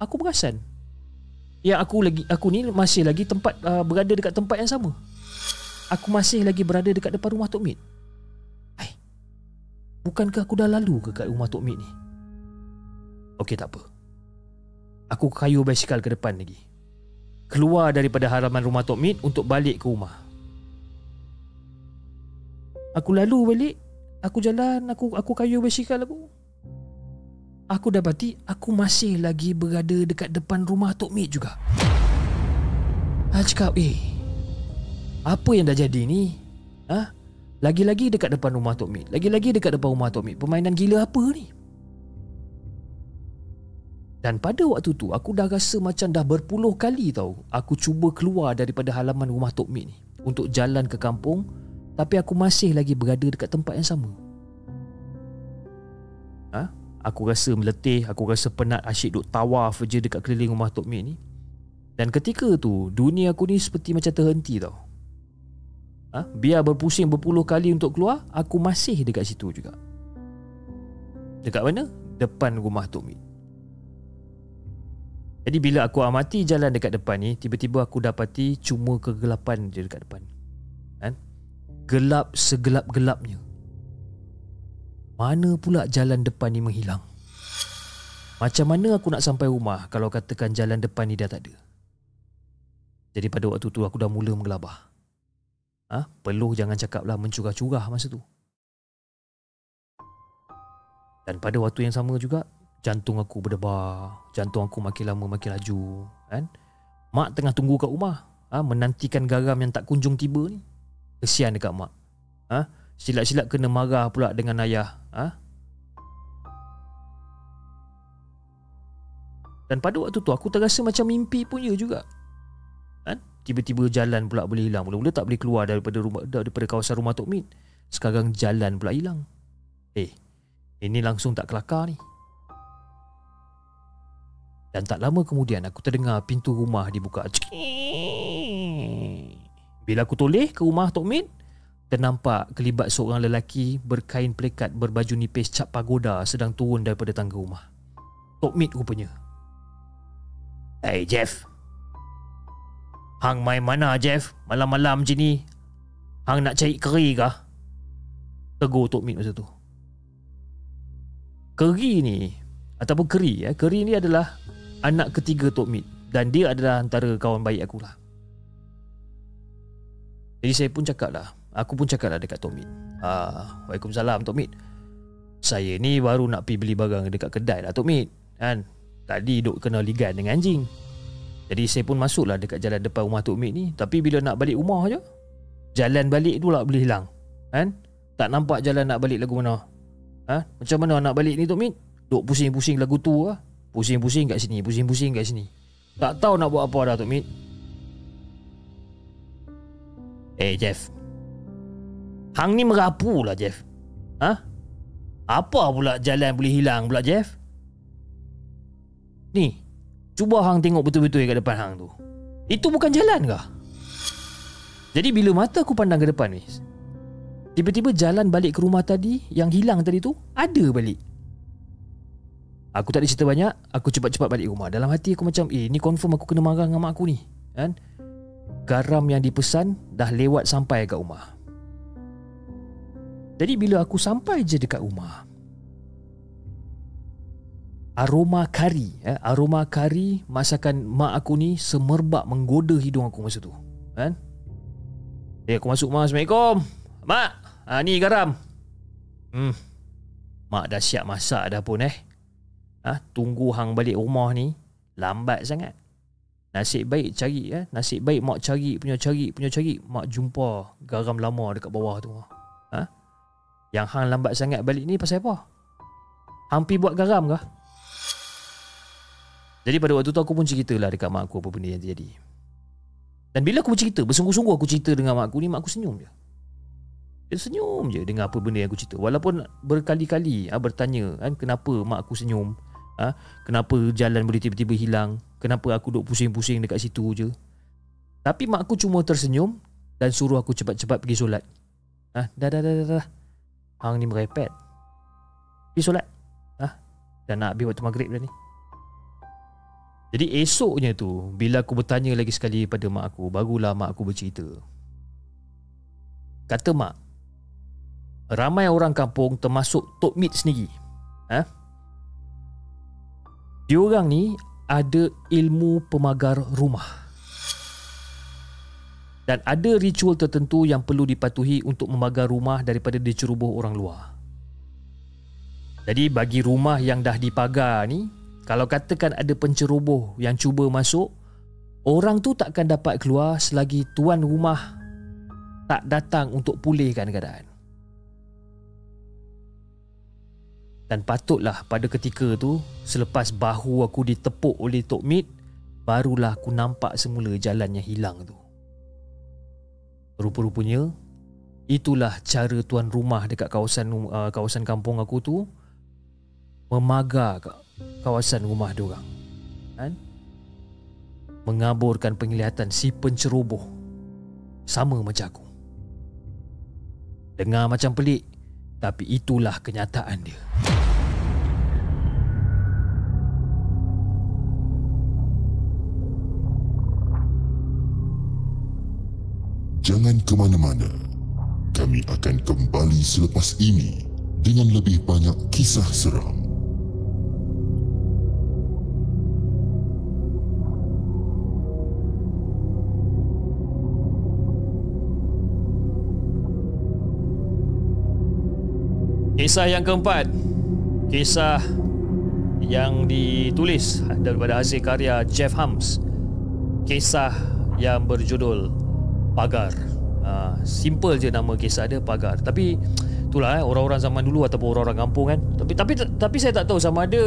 aku perasan Ya aku lagi aku ni masih lagi tempat uh, berada dekat tempat yang sama. Aku masih lagi berada dekat depan rumah Tok Mit. Bukankah aku dah lalu ke kat rumah Tok Mit ni? Okey tak apa. Aku kayu basikal ke depan lagi. Keluar daripada halaman rumah Tok Mit untuk balik ke rumah. Aku lalu balik, aku jalan, aku aku kayu basikal aku. Aku dapati aku masih lagi berada dekat depan rumah Tok Mit juga. Ha cakap, eh, apa yang dah jadi ni? Ha? Lagi-lagi dekat depan rumah Tok Mit. Lagi-lagi dekat depan rumah Tok Mit. Permainan gila apa ni? Dan pada waktu tu Aku dah rasa macam dah berpuluh kali tau Aku cuba keluar daripada halaman rumah Tok Mit ni Untuk jalan ke kampung Tapi aku masih lagi berada dekat tempat yang sama. Ha? Aku rasa meletih Aku rasa penat asyik duk tawaf je dekat keliling rumah Tok Mit ni. Dan ketika tu Dunia aku ni seperti macam terhenti tau ha? Biar berpusing berpuluh kali untuk keluar Aku masih dekat situ juga. Dekat mana? Depan rumah Tok Mit Jadi bila aku amati jalan dekat depan ni Tiba-tiba aku dapati cuma kegelapan je dekat depan. Kan? Gelap segelap-gelapnya. Mana pula jalan depan ni menghilang? Macam mana aku nak sampai rumah Kalau katakan jalan depan ni dah tak ada? Jadi pada waktu tu aku dah mula menggelabah ha? Peluh jangan cakaplah mencurah-curah masa tu Dan pada waktu yang sama juga jantung aku berdebar, jantung aku makin lama makin laju, kan? Mak tengah tunggu kat rumah, ha, menantikan garam yang tak kunjung tiba ni. Kesian dekat mak. Ha? Silap-silap kena marah pula dengan ayah. Ha? Dan pada waktu tu aku terasa macam mimpi punya juga. Tiba-tiba jalan pula boleh hilang. Mula-mula tak boleh keluar daripada rumah daripada kawasan rumah Tok Mit. Sekarang jalan pula hilang. Eh, ini langsung tak kelakar ni. Dan tak lama kemudian aku terdengar pintu rumah dibuka. Bila aku toleh ke rumah Tok Mit, ternampak kelibat seorang lelaki berkain pelekat berbaju nipis cap pagoda sedang turun daripada tangga rumah. Tok Mit rupanya. Hey Jeff Hang main mana Jeff? Malam-malam macam ni. Hang nak cari keri kah? Tegur Tok Mit masa tu. Keri ni Ataupun keri ya, Keri ni adalah Anak ketiga Tok Mit Dan dia adalah antara kawan baik aku lah. Jadi saya pun cakap lah Aku pun cakap lah dekat Tok Mit ah, Waalaikumsalam Tok Mit Saya ni baru nak pergi beli barang dekat kedai lah Tok Mit Kan? Tadi duk kena ligan dengan anjing Jadi saya pun masuklah dekat jalan depan rumah Tok Mik ni Tapi bila nak balik rumah je Jalan balik tu lah boleh hilang Kan? Tak nampak jalan nak balik lagu mana ha? Macam mana nak balik ni Tok Mik? Duk pusing-pusing lagu tu lah Pusing-pusing kat sini Pusing-pusing kat sini Tak tahu nak buat apa dah Tok Mik Eh Jeff Hang ni merapu lah Jeff Ha? Apa pula jalan boleh hilang pula Jeff? Ni Cuba hang tengok betul-betul kat depan hang tu. Itu bukan jalan kah? Jadi bila mata aku pandang ke depan ni Tiba-tiba jalan balik ke rumah tadi Yang hilang tadi tu Ada balik. Aku tak ada cerita banyak Aku cepat-cepat balik rumah. Dalam hati aku macam Eh ni confirm aku kena marah dengan mak aku ni Kan? Garam yang dipesan Dah lewat sampai kat rumah. Jadi bila aku sampai je dekat rumah aroma kari eh, aroma kari masakan mak aku ni semerbak menggoda hidung aku masa tu kan? Eh aku masuk mak assalamualaikum. Mak ha, ni garam. Hmm. Mak dah siap masak dah pun eh. Ha, tunggu hang balik rumah ni lambat sangat. Nasib baik cari eh. Nasib baik mak cari punya cari punya cari mak jumpa garam lama dekat bawah tu. Ha yang hang lambat sangat balik ni pasal apa? Hang pi buat garam kah jadi pada waktu tu aku pun ceritalah dekat mak aku apa benda yang terjadi. Dan bila aku bercerita, bersungguh-sungguh aku cerita dengan mak aku ni, mak aku senyum je. Dia senyum je dengan apa benda yang aku cerita. Walaupun berkali-kali ha, bertanya kan, kenapa mak aku senyum. Ha, kenapa jalan boleh tiba-tiba hilang. Kenapa aku duduk pusing-pusing dekat situ je. Tapi mak aku cuma tersenyum dan suruh aku cepat-cepat pergi solat. Ha, dah, dah, dah, dah, dah. Hang ni merepet. Pergi solat. Ha, dan nak habis waktu maghrib dah ni. Jadi esoknya tu Bila aku bertanya lagi sekali pada mak aku Barulah mak aku bercerita. Kata mak Ramai orang kampung termasuk Tok Mit sendiri. Ha? Diorang ni ada ilmu pemagar rumah. Dan ada ritual tertentu yang perlu dipatuhi untuk memagar rumah daripada diceroboh orang luar. Jadi bagi rumah yang dah dipagar ni kalau katakan ada penceroboh yang cuba masuk, orang tu takkan dapat keluar selagi tuan rumah tak datang untuk pulihkan keadaan. Dan patutlah pada ketika tu, selepas bahu aku ditepuk oleh Tok Mit, barulah aku nampak semula jalan yang hilang tu. Rupa-rupanya, itulah cara tuan rumah dekat kawasan uh, kawasan kampung aku tu memagar kawasan rumah diorang kan? mengaburkan penglihatan si penceroboh sama macam aku dengar macam pelik tapi itulah kenyataan dia Jangan ke mana-mana. Kami akan kembali selepas ini dengan lebih banyak kisah seram. Kisah yang keempat kisah yang ditulis daripada hasil karya Jeff Hams. Kisah yang berjudul Pagar. Uh, simple je nama kisah dia Pagar. Tapi itulah eh, orang-orang zaman dulu ataupun orang-orang kampung kan. Tapi tapi tapi saya tak tahu sama ada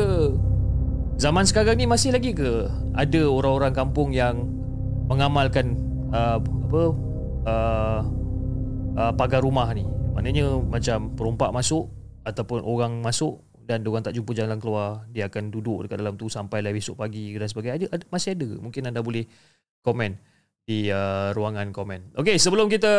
zaman sekarang ni masih lagi ke ada orang-orang kampung yang mengamalkan uh, apa uh, uh, pagar rumah ni. Maknanya macam perompak masuk ataupun orang masuk dan diorang tak jumpa jalan keluar dia akan duduk dekat dalam tu sampai lah besok pagi dan sebagainya ada, ada masih ada mungkin anda boleh komen di uh, ruangan komen. Okey, sebelum kita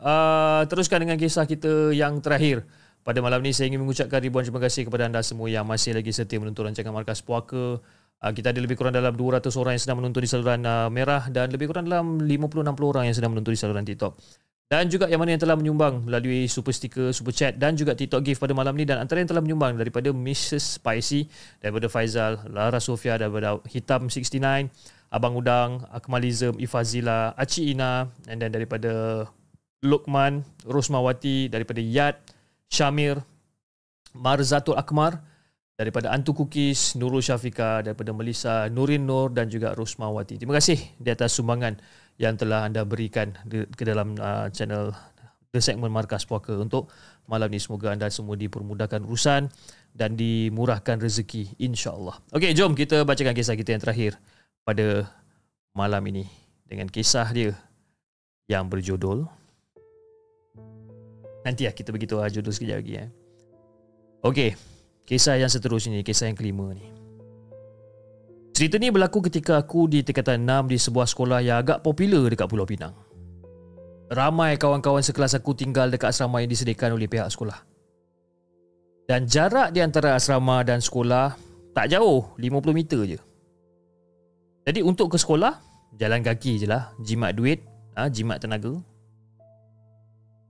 uh, teruskan dengan kisah kita yang terakhir pada malam ini saya ingin mengucapkan ribuan terima kasih kepada anda semua yang masih lagi setia menonton rancangan Markas Puaka. Uh, kita ada lebih kurang dalam 200 orang yang sedang menonton di saluran uh, merah dan lebih kurang dalam 50-60 orang yang sedang menonton di saluran TikTok. Dan juga yang mana yang telah menyumbang melalui super sticker, super chat dan juga TikTok gift pada malam ni dan antara yang telah menyumbang daripada Mrs. Spicy, daripada Faizal, Lara Sofia, daripada Hitam 69, Abang Udang, Akmalism, Ifazila, Aci Ina and then daripada Lukman, Rosmawati, daripada Yad, Syamir, Marzatul Akmar, daripada Antu Cookies, Nurul Syafika, daripada Melissa, Nurin Nur dan juga Rosmawati. Terima kasih di atas sumbangan yang telah anda berikan ke dalam uh, channel The Segment Markas Puaka untuk malam ni. Semoga anda semua dipermudahkan urusan dan dimurahkan rezeki insyaAllah. Okey, jom kita bacakan kisah kita yang terakhir pada malam ini dengan kisah dia yang berjudul Nanti lah kita beritahu lah judul sekejap lagi eh. Okey, kisah yang seterusnya ni, kisah yang kelima ni. Cerita ni berlaku ketika aku di tingkatan 6 di sebuah sekolah yang agak popular dekat Pulau Pinang. Ramai kawan-kawan sekelas aku tinggal dekat asrama yang disediakan oleh pihak sekolah. Dan jarak di antara asrama dan sekolah tak jauh, 50 meter je. Jadi untuk ke sekolah, jalan kaki je lah. Jimat duit, ha, jimat tenaga.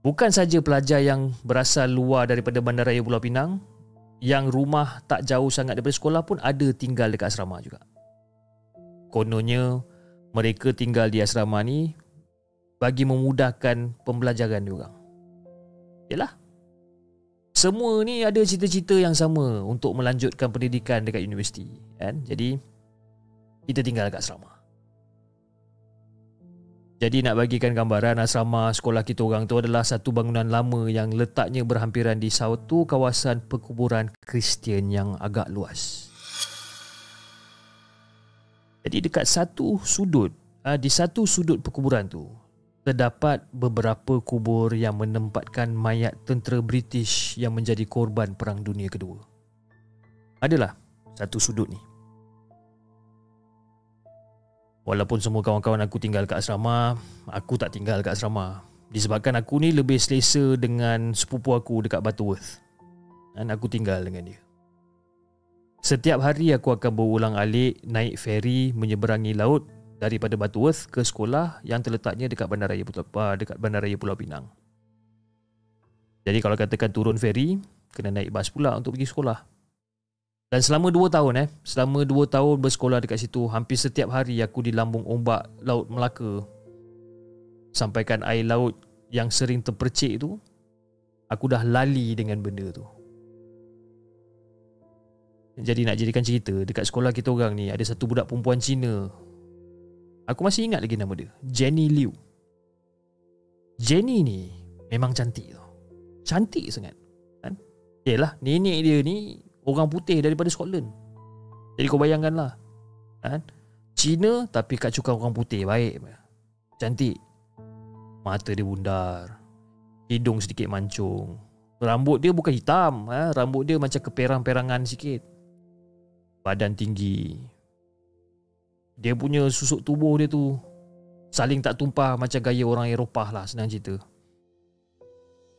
Bukan saja pelajar yang berasal luar daripada Bandaraya Pulau Pinang, yang rumah tak jauh sangat daripada sekolah pun ada tinggal dekat asrama juga. Kononnya, mereka tinggal di asrama ni bagi memudahkan pembelajaran diorang. Yalah. Semua ni ada cita-cita yang sama untuk melanjutkan pendidikan dekat universiti, kan? Jadi kita tinggal kat asrama. Jadi nak bagikan gambaran asrama sekolah kita orang tu adalah satu bangunan lama yang letaknya berhampiran di satu kawasan perkuburan Kristian yang agak luas. Jadi dekat satu sudut, ah, di satu sudut perkuburan tu, terdapat beberapa kubur yang menempatkan mayat tentera British yang menjadi korban Perang Dunia Kedua. Adalah satu sudut ni. Walaupun semua kawan-kawan aku tinggal kat asrama, aku tak tinggal kat asrama. Disebabkan aku ni lebih selesa dengan sepupu aku dekat Butterworth. Dan aku tinggal dengan dia. Setiap hari aku akan berulang alik naik feri menyeberangi laut daripada Butterworth ke sekolah yang terletaknya dekat Bandaraya Pulau, ah, dekat Bandaraya Pulau Pinang. Jadi kalau katakan turun feri, kena naik bas pula untuk pergi sekolah. Dan selama 2 tahun eh, selama 2 tahun bersekolah dekat situ, hampir setiap hari aku di lambung ombak Laut Melaka. Sampaikan air laut yang sering terpercik tu, aku dah lali dengan benda tu. Jadi nak jadikan cerita, dekat sekolah kita orang ni ada satu budak perempuan Cina. Aku masih ingat lagi nama dia, Jenny Liu. Jenny ni memang cantik tau. Cantik sangat. Kan? Yelah, nenek dia ni orang putih daripada Scotland. Jadi kau bayangkanlah. Kan? Cina tapi kat cukai orang putih baik. Cantik. Mata dia bundar. Hidung sedikit mancung. Rambut dia bukan hitam, ha? rambut dia macam keperang-perangan sikit. Badan tinggi. Dia punya susuk tubuh dia tu saling tak tumpah macam gaya orang Eropah lah senang cerita.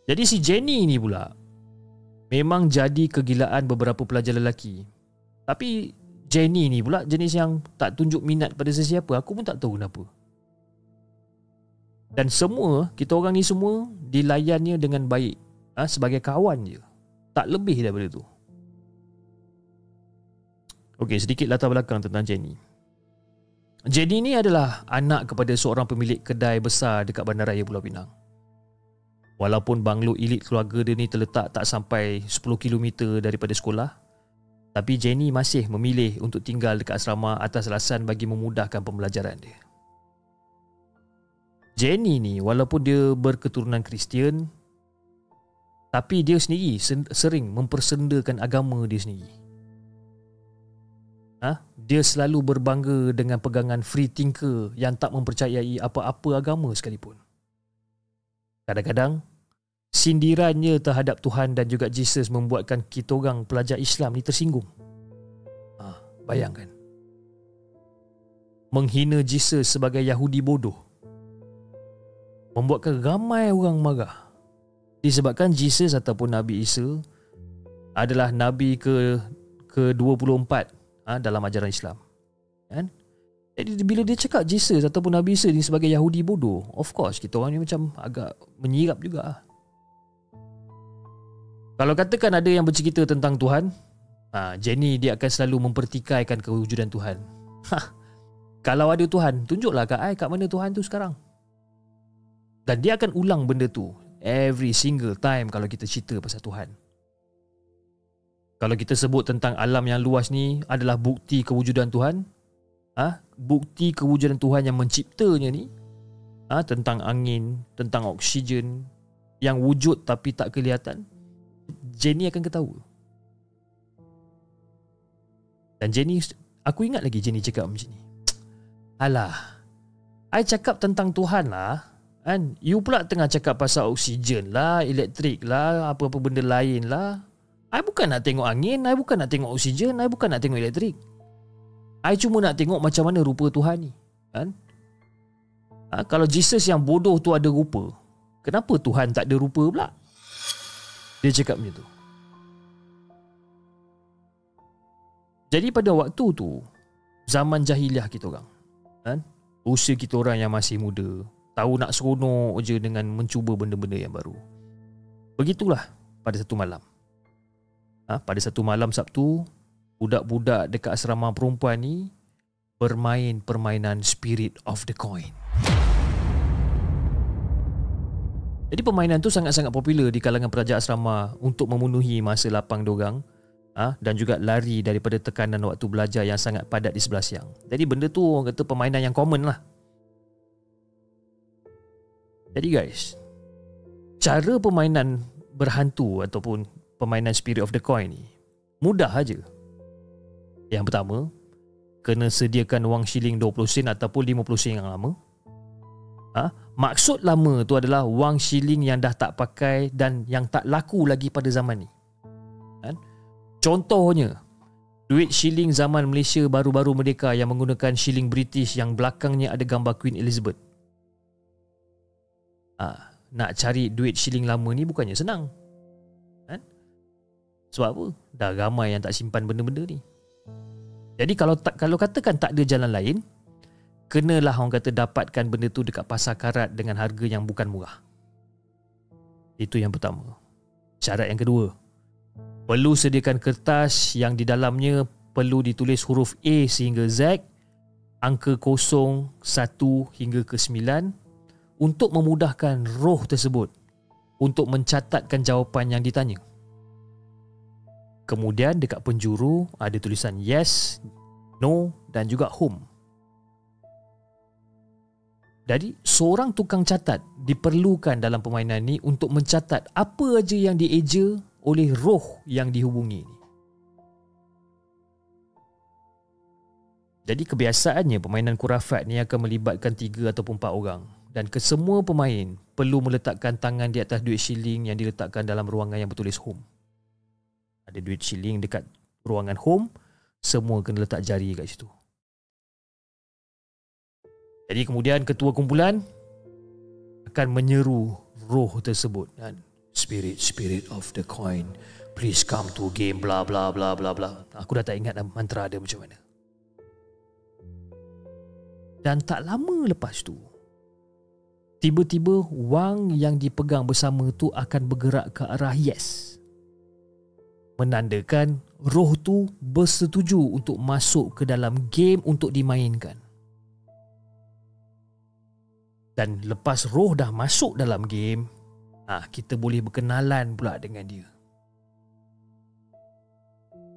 Jadi si Jenny ni pula memang jadi kegilaan beberapa pelajar lelaki. Tapi Jenny ni pula jenis yang tak tunjuk minat pada sesiapa. Aku pun tak tahu kenapa. Dan semua, kita orang ni semua dilayannya dengan baik. Ha, sebagai kawan je. Tak lebih daripada tu. Okey, sedikit latar belakang tentang Jenny. Jenny ni adalah anak kepada seorang pemilik kedai besar dekat Bandaraya Pulau Pinang. Walaupun banglo elit keluarga dia ni terletak tak sampai 10 km daripada sekolah, Tapi Jenny masih memilih untuk tinggal dekat asrama atas alasan bagi memudahkan pembelajaran dia. Jenny ni walaupun dia berketurunan Kristian tapi dia sendiri sering mempersendakan agama dia sendiri. Ha? Dia selalu berbangga dengan pegangan free thinker yang tak mempercayai apa-apa agama sekalipun. Kadang-kadang sindirannya terhadap Tuhan dan juga Jesus membuatkan kita orang pelajar Islam ni tersinggung. Ha, bayangkan. Menghina Jesus sebagai Yahudi bodoh. Membuatkan ramai orang marah. Disebabkan Jesus ataupun Nabi Isa adalah Nabi ke ke-24 ha, dalam ajaran Islam. Kan? Jadi bila dia cakap Jesus ataupun Nabi Isa ni sebagai Yahudi bodoh, of course kita orang ni macam agak menyirap juga. Kalau katakan ada yang bercerita tentang Tuhan, ha, Jenny dia akan selalu mempertikaikan kewujudan Tuhan. Ha, kalau ada Tuhan, tunjuklah kat I kat mana Tuhan tu sekarang. Dan dia akan ulang benda tu every single time kalau kita cerita pasal Tuhan. Kalau kita sebut tentang alam yang luas ni adalah bukti kewujudan Tuhan, ah, ha, bukti kewujudan Tuhan yang menciptanya ni, ah, ha, tentang angin, tentang oksigen yang wujud tapi tak kelihatan, Jenny akan ketawa. Dan Jenny, aku ingat lagi Jenny cakap macam ni. [TSK] Alah, I cakap tentang Tuhan lah. Kan? You pula tengah cakap pasal oksigen lah, elektrik lah, apa-apa benda lain lah. I bukan nak tengok angin, I bukan nak tengok oksigen, I bukan nak tengok elektrik. I cuma nak tengok macam mana rupa Tuhan ni. Kan? Ha, kalau Jesus yang bodoh tu ada rupa, kenapa Tuhan tak ada rupa pula? Dia cakap macam tu. Jadi pada waktu tu, zaman jahiliah kita orang, kan? Usia kita orang yang masih muda, tahu nak seronok je dengan mencuba benda-benda yang baru. Begitulah pada satu malam. Ha, pada satu malam Sabtu, budak-budak dekat asrama perempuan ni bermain permainan Spirit of the Coin. Jadi permainan tu sangat-sangat popular di kalangan pelajar asrama untuk memenuhi masa lapang diorang ha, dan juga lari daripada tekanan waktu belajar yang sangat padat di sebelah siang. Jadi benda tu orang kata permainan yang common lah. Jadi guys, cara permainan berhantu ataupun permainan Spirit of the Coin ni mudah aja. Yang pertama, kena sediakan wang shilling 20 sen ataupun 50 sen yang lama. Ha? Maksud lama tu adalah wang shilling yang dah tak pakai dan yang tak laku lagi pada zaman ni. Kan? Contohnya, duit shilling zaman Malaysia baru-baru merdeka yang menggunakan shilling British yang belakangnya ada gambar Queen Elizabeth. Ha, nak cari duit shilling lama ni bukannya senang. Sebab apa? Dah ramai yang tak simpan benda-benda ni. Jadi kalau tak, kalau katakan tak ada jalan lain, kenalah orang kata dapatkan benda tu dekat pasar karat dengan harga yang bukan murah. Itu yang pertama. Syarat yang kedua. Perlu sediakan kertas yang di dalamnya perlu ditulis huruf A sehingga Z, angka kosong, satu hingga ke sembilan untuk memudahkan roh tersebut untuk mencatatkan jawapan yang ditanya. Kemudian dekat penjuru ada tulisan yes, no dan juga home. Jadi seorang tukang catat diperlukan dalam permainan ni untuk mencatat apa aja yang dieja oleh roh yang dihubungi ni. Jadi kebiasaannya permainan kurafat ni akan melibatkan tiga ataupun empat orang dan kesemua pemain perlu meletakkan tangan di atas duit shilling yang diletakkan dalam ruangan yang bertulis home. Ada duit shilling dekat ruangan home, semua kena letak jari kat situ. Jadi kemudian ketua kumpulan akan menyeru roh tersebut dan spirit spirit of the coin please come to game bla bla bla bla bla. Aku dah tak ingat mantra dia macam mana. Dan tak lama lepas tu tiba-tiba wang yang dipegang bersama tu akan bergerak ke arah yes. Menandakan roh tu bersetuju untuk masuk ke dalam game untuk dimainkan. Dan lepas roh dah masuk dalam game, ah kita boleh berkenalan pula dengan dia.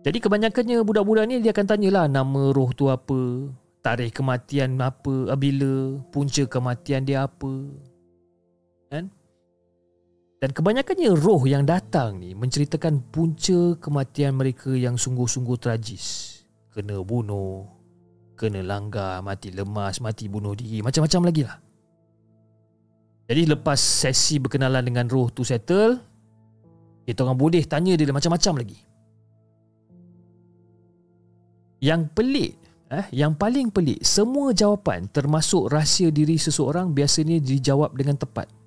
Jadi kebanyakannya budak-budak ni dia akan tanyalah nama roh tu apa, tarikh kematian apa, bila, punca kematian dia apa. Kan? Dan kebanyakannya roh yang datang ni menceritakan punca kematian mereka yang sungguh-sungguh tragis. Kena bunuh, kena langgar, mati lemas, mati bunuh diri, macam-macam lagi lah. Jadi lepas sesi berkenalan dengan roh tu settle, kita orang boleh tanya dia macam-macam lagi. Yang pelik, eh, yang paling pelik, semua jawapan termasuk rahsia diri seseorang biasanya dijawab dengan tepat.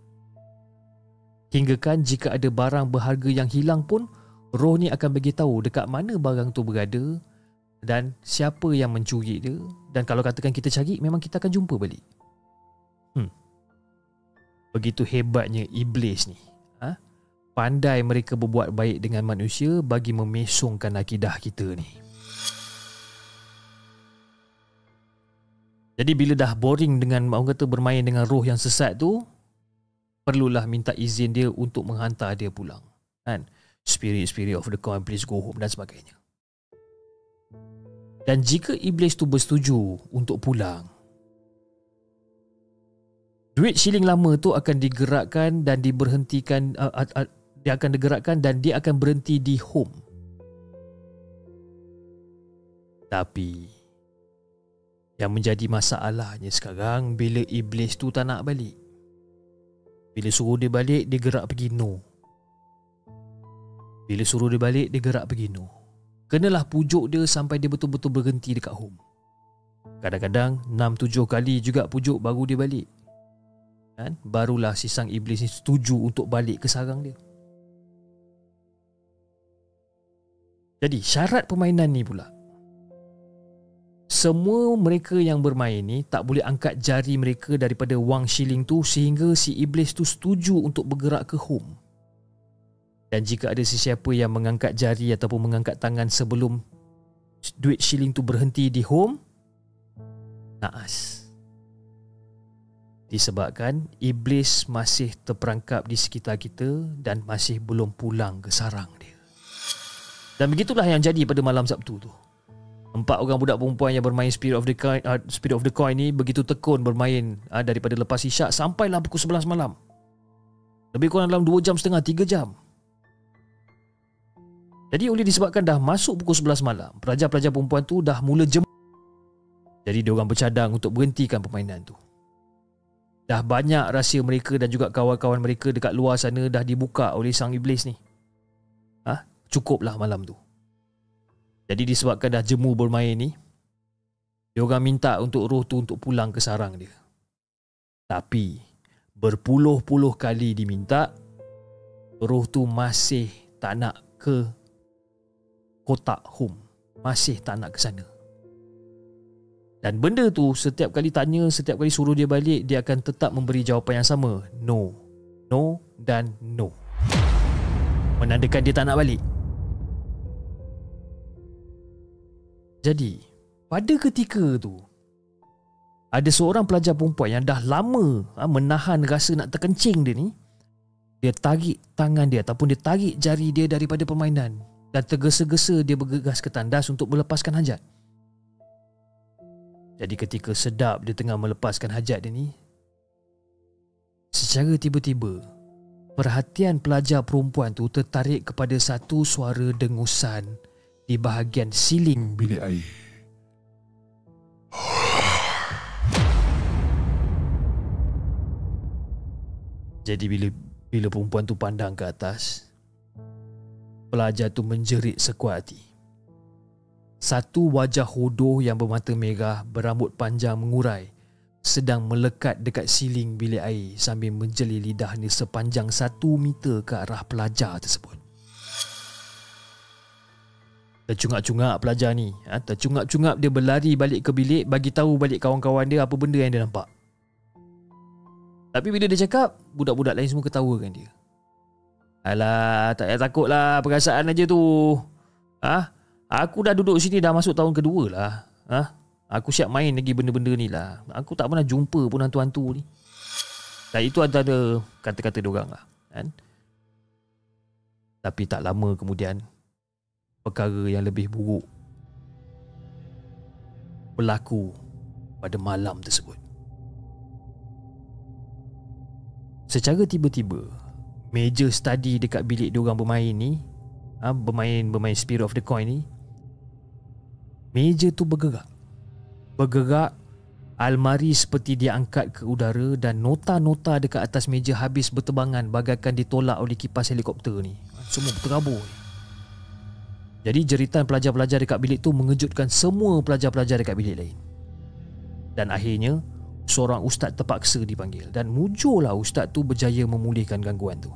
Hingga kan jika ada barang berharga yang hilang pun, roh ni akan bagi tahu dekat mana barang tu berada dan siapa yang mencuri dia dan kalau katakan kita cari memang kita akan jumpa balik. Hmm. Begitu hebatnya iblis ni. Ha? Pandai mereka berbuat baik dengan manusia bagi memesongkan akidah kita ni. Jadi bila dah boring dengan orang kata bermain dengan roh yang sesat tu, perlulah minta izin dia untuk menghantar dia pulang. Kan? Spirit spirit of the coin please go home dan sebagainya. Dan jika iblis tu bersetuju untuk pulang, duit shilling lama tu akan digerakkan dan diberhentikan uh, uh, uh, dia akan digerakkan dan dia akan berhenti di home. Tapi yang menjadi masalahnya sekarang bila iblis tu tak nak balik. Bila suruh dia balik, dia gerak pergi no. Bila suruh dia balik, dia gerak pergi no. Kenalah pujuk dia sampai dia betul-betul berhenti dekat home. Kadang-kadang 6-7 kali juga pujuk baru dia balik. Kan? Barulah si sang iblis ni setuju untuk balik ke sarang dia. Jadi syarat permainan ni pula semua mereka yang bermain ni tak boleh angkat jari mereka daripada wang shilling tu sehingga si iblis tu setuju untuk bergerak ke home. Dan jika ada sesiapa yang mengangkat jari ataupun mengangkat tangan sebelum duit shilling tu berhenti di home, naas. Disebabkan iblis masih terperangkap di sekitar kita dan masih belum pulang ke sarang dia. Dan begitulah yang jadi pada malam Sabtu tu. Empat orang budak perempuan yang bermain Spirit of the Coin, uh, Spirit of the Coin ni begitu tekun bermain uh, daripada lepas isyak sampailah pukul 11 malam. Lebih kurang dalam 2 jam setengah, 3 jam. Jadi oleh disebabkan dah masuk pukul 11 malam, pelajar-pelajar perempuan tu dah mula jem. Jadi dia orang bercadang untuk berhentikan permainan tu. Dah banyak rahsia mereka dan juga kawan-kawan mereka dekat luar sana dah dibuka oleh sang iblis ni. Ha? cukuplah malam tu. Jadi disebabkan dah jemu bermain ni Dia orang minta untuk roh tu untuk pulang ke sarang dia Tapi Berpuluh-puluh kali diminta Roh tu masih tak nak ke Kotak home Masih tak nak ke sana dan benda tu setiap kali tanya, setiap kali suruh dia balik, dia akan tetap memberi jawapan yang sama. No. No dan no. Menandakan dia tak nak balik. Jadi, pada ketika tu ada seorang pelajar perempuan yang dah lama ha, menahan rasa nak terkencing dia ni dia tarik tangan dia ataupun dia tarik jari dia daripada permainan dan tergesa-gesa dia bergegas ke tandas untuk melepaskan hajat. Jadi ketika sedap dia tengah melepaskan hajat dia ni secara tiba-tiba perhatian pelajar perempuan tu tertarik kepada satu suara dengusan di bahagian siling bilik air. Jadi bila bila perempuan tu pandang ke atas, pelajar tu menjerit sekuat hati. Satu wajah hodoh yang bermata merah berambut panjang mengurai sedang melekat dekat siling bilik air sambil menjeli lidahnya sepanjang satu meter ke arah pelajar tersebut. Tercungap-cungap pelajar ni ha? Tercungap-cungap dia berlari balik ke bilik Bagi tahu balik kawan-kawan dia Apa benda yang dia nampak Tapi bila dia cakap Budak-budak lain semua ketawakan dia Alah Tak payah takut lah Perasaan aja tu ha? Aku dah duduk sini Dah masuk tahun kedua lah ha? Aku siap main lagi benda-benda ni lah Aku tak pernah jumpa pun hantu-hantu ni Dan itu ada kata-kata diorang lah kan? Tapi tak lama kemudian perkara yang lebih buruk berlaku pada malam tersebut. Secara tiba-tiba, meja study dekat bilik diorang bermain ni, ha, bermain bermain Spirit of the Coin ni, meja tu bergerak. Bergerak Almari seperti dia angkat ke udara dan nota-nota dekat atas meja habis bertebangan bagaikan ditolak oleh kipas helikopter ni. Semua terabur. Jadi jeritan pelajar-pelajar dekat bilik tu mengejutkan semua pelajar-pelajar dekat bilik lain. Dan akhirnya, seorang ustaz terpaksa dipanggil dan mujurlah ustaz tu berjaya memulihkan gangguan tu.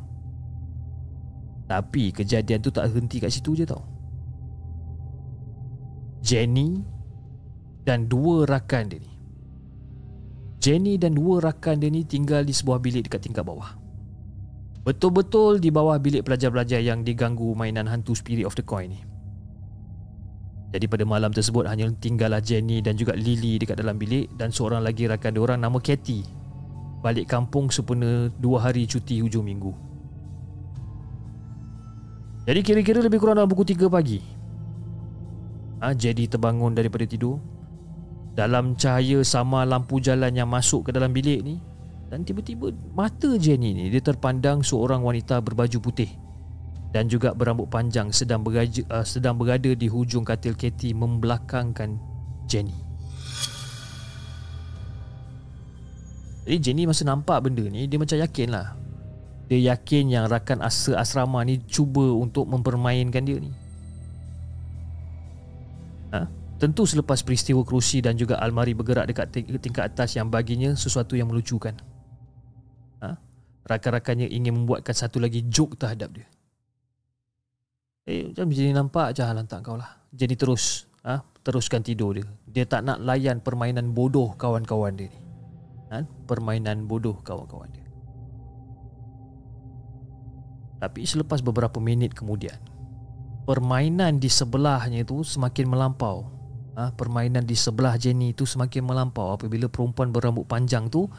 Tapi kejadian tu tak henti kat situ je tau. Jenny dan dua rakan dia ni. Jenny dan dua rakan dia ni tinggal di sebuah bilik dekat tingkat bawah. Betul-betul di bawah bilik pelajar-pelajar yang diganggu mainan hantu Spirit of the Coin ni. Jadi pada malam tersebut hanya tinggallah Jenny dan juga Lily dekat dalam bilik dan seorang lagi rakan dia orang nama Katie balik kampung sempena dua hari cuti hujung minggu. Jadi kira-kira lebih kurang dalam pukul 3 pagi. Ha, jadi terbangun daripada tidur dalam cahaya sama lampu jalan yang masuk ke dalam bilik ni dan tiba-tiba mata Jenny ni dia terpandang seorang wanita berbaju putih dan juga berambut panjang sedang berada, uh, sedang berada di hujung katil Katie membelakangkan Jenny. Jadi Jenny masa nampak benda ni dia macam yakin lah. Dia yakin yang rakan asa asrama ni cuba untuk mempermainkan dia ni. Ha? Tentu selepas peristiwa kerusi dan juga almari bergerak dekat tingkat atas yang baginya sesuatu yang melucukan. Ha? Rakan-rakannya ingin membuatkan satu lagi joke terhadap dia. Eh, macam jadi nampak je lantak kau lah. Jadi terus, ha? teruskan tidur dia. Dia tak nak layan permainan bodoh kawan-kawan dia ni. Ha? Permainan bodoh kawan-kawan dia. Tapi selepas beberapa minit kemudian, permainan di sebelahnya itu semakin melampau. Ha? Permainan di sebelah Jenny itu semakin melampau apabila perempuan berambut panjang tu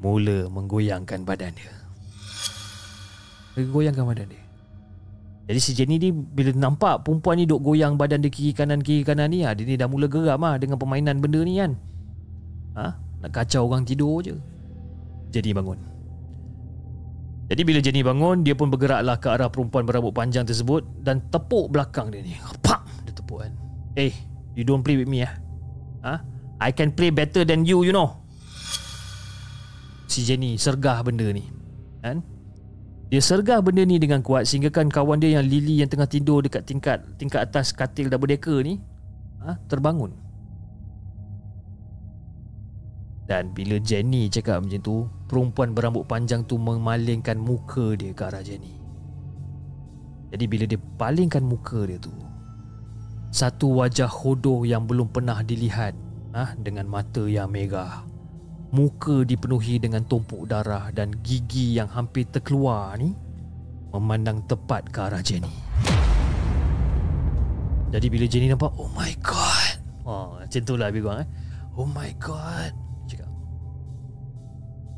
mula menggoyangkan badan dia. Goyangkan badan dia. Jadi si Jenny ni bila nampak perempuan ni duk goyang badan dia kiri kanan kiri kanan ni, ha, dia ni dah mula geram ah dengan permainan benda ni kan. Ha? Nak kacau orang tidur je. Jenny bangun. Jadi bila Jenny bangun, dia pun bergeraklah ke arah perempuan berambut panjang tersebut dan tepuk belakang dia ni. Pak! Dia tepuk kan. Eh, hey, you don't play with me ah. Ha? I can play better than you, you know. Si Jenny sergah benda ni. Kan? Dia sergah benda ni dengan kuat sehingga kan kawan dia yang Lily yang tengah tidur dekat tingkat tingkat atas katil double decker ni ha, terbangun. Dan bila Jenny cakap macam tu, perempuan berambut panjang tu memalingkan muka dia ke arah Jenny. Jadi bila dia palingkan muka dia tu, satu wajah hodoh yang belum pernah dilihat ha, dengan mata yang megah Muka dipenuhi dengan tumpuk darah dan gigi yang hampir terkeluar ni memandang tepat ke arah Jenny. Jadi bila Jenny nampak, oh my god. Oh, macam tu lah kurang eh. Oh my god. Cakap.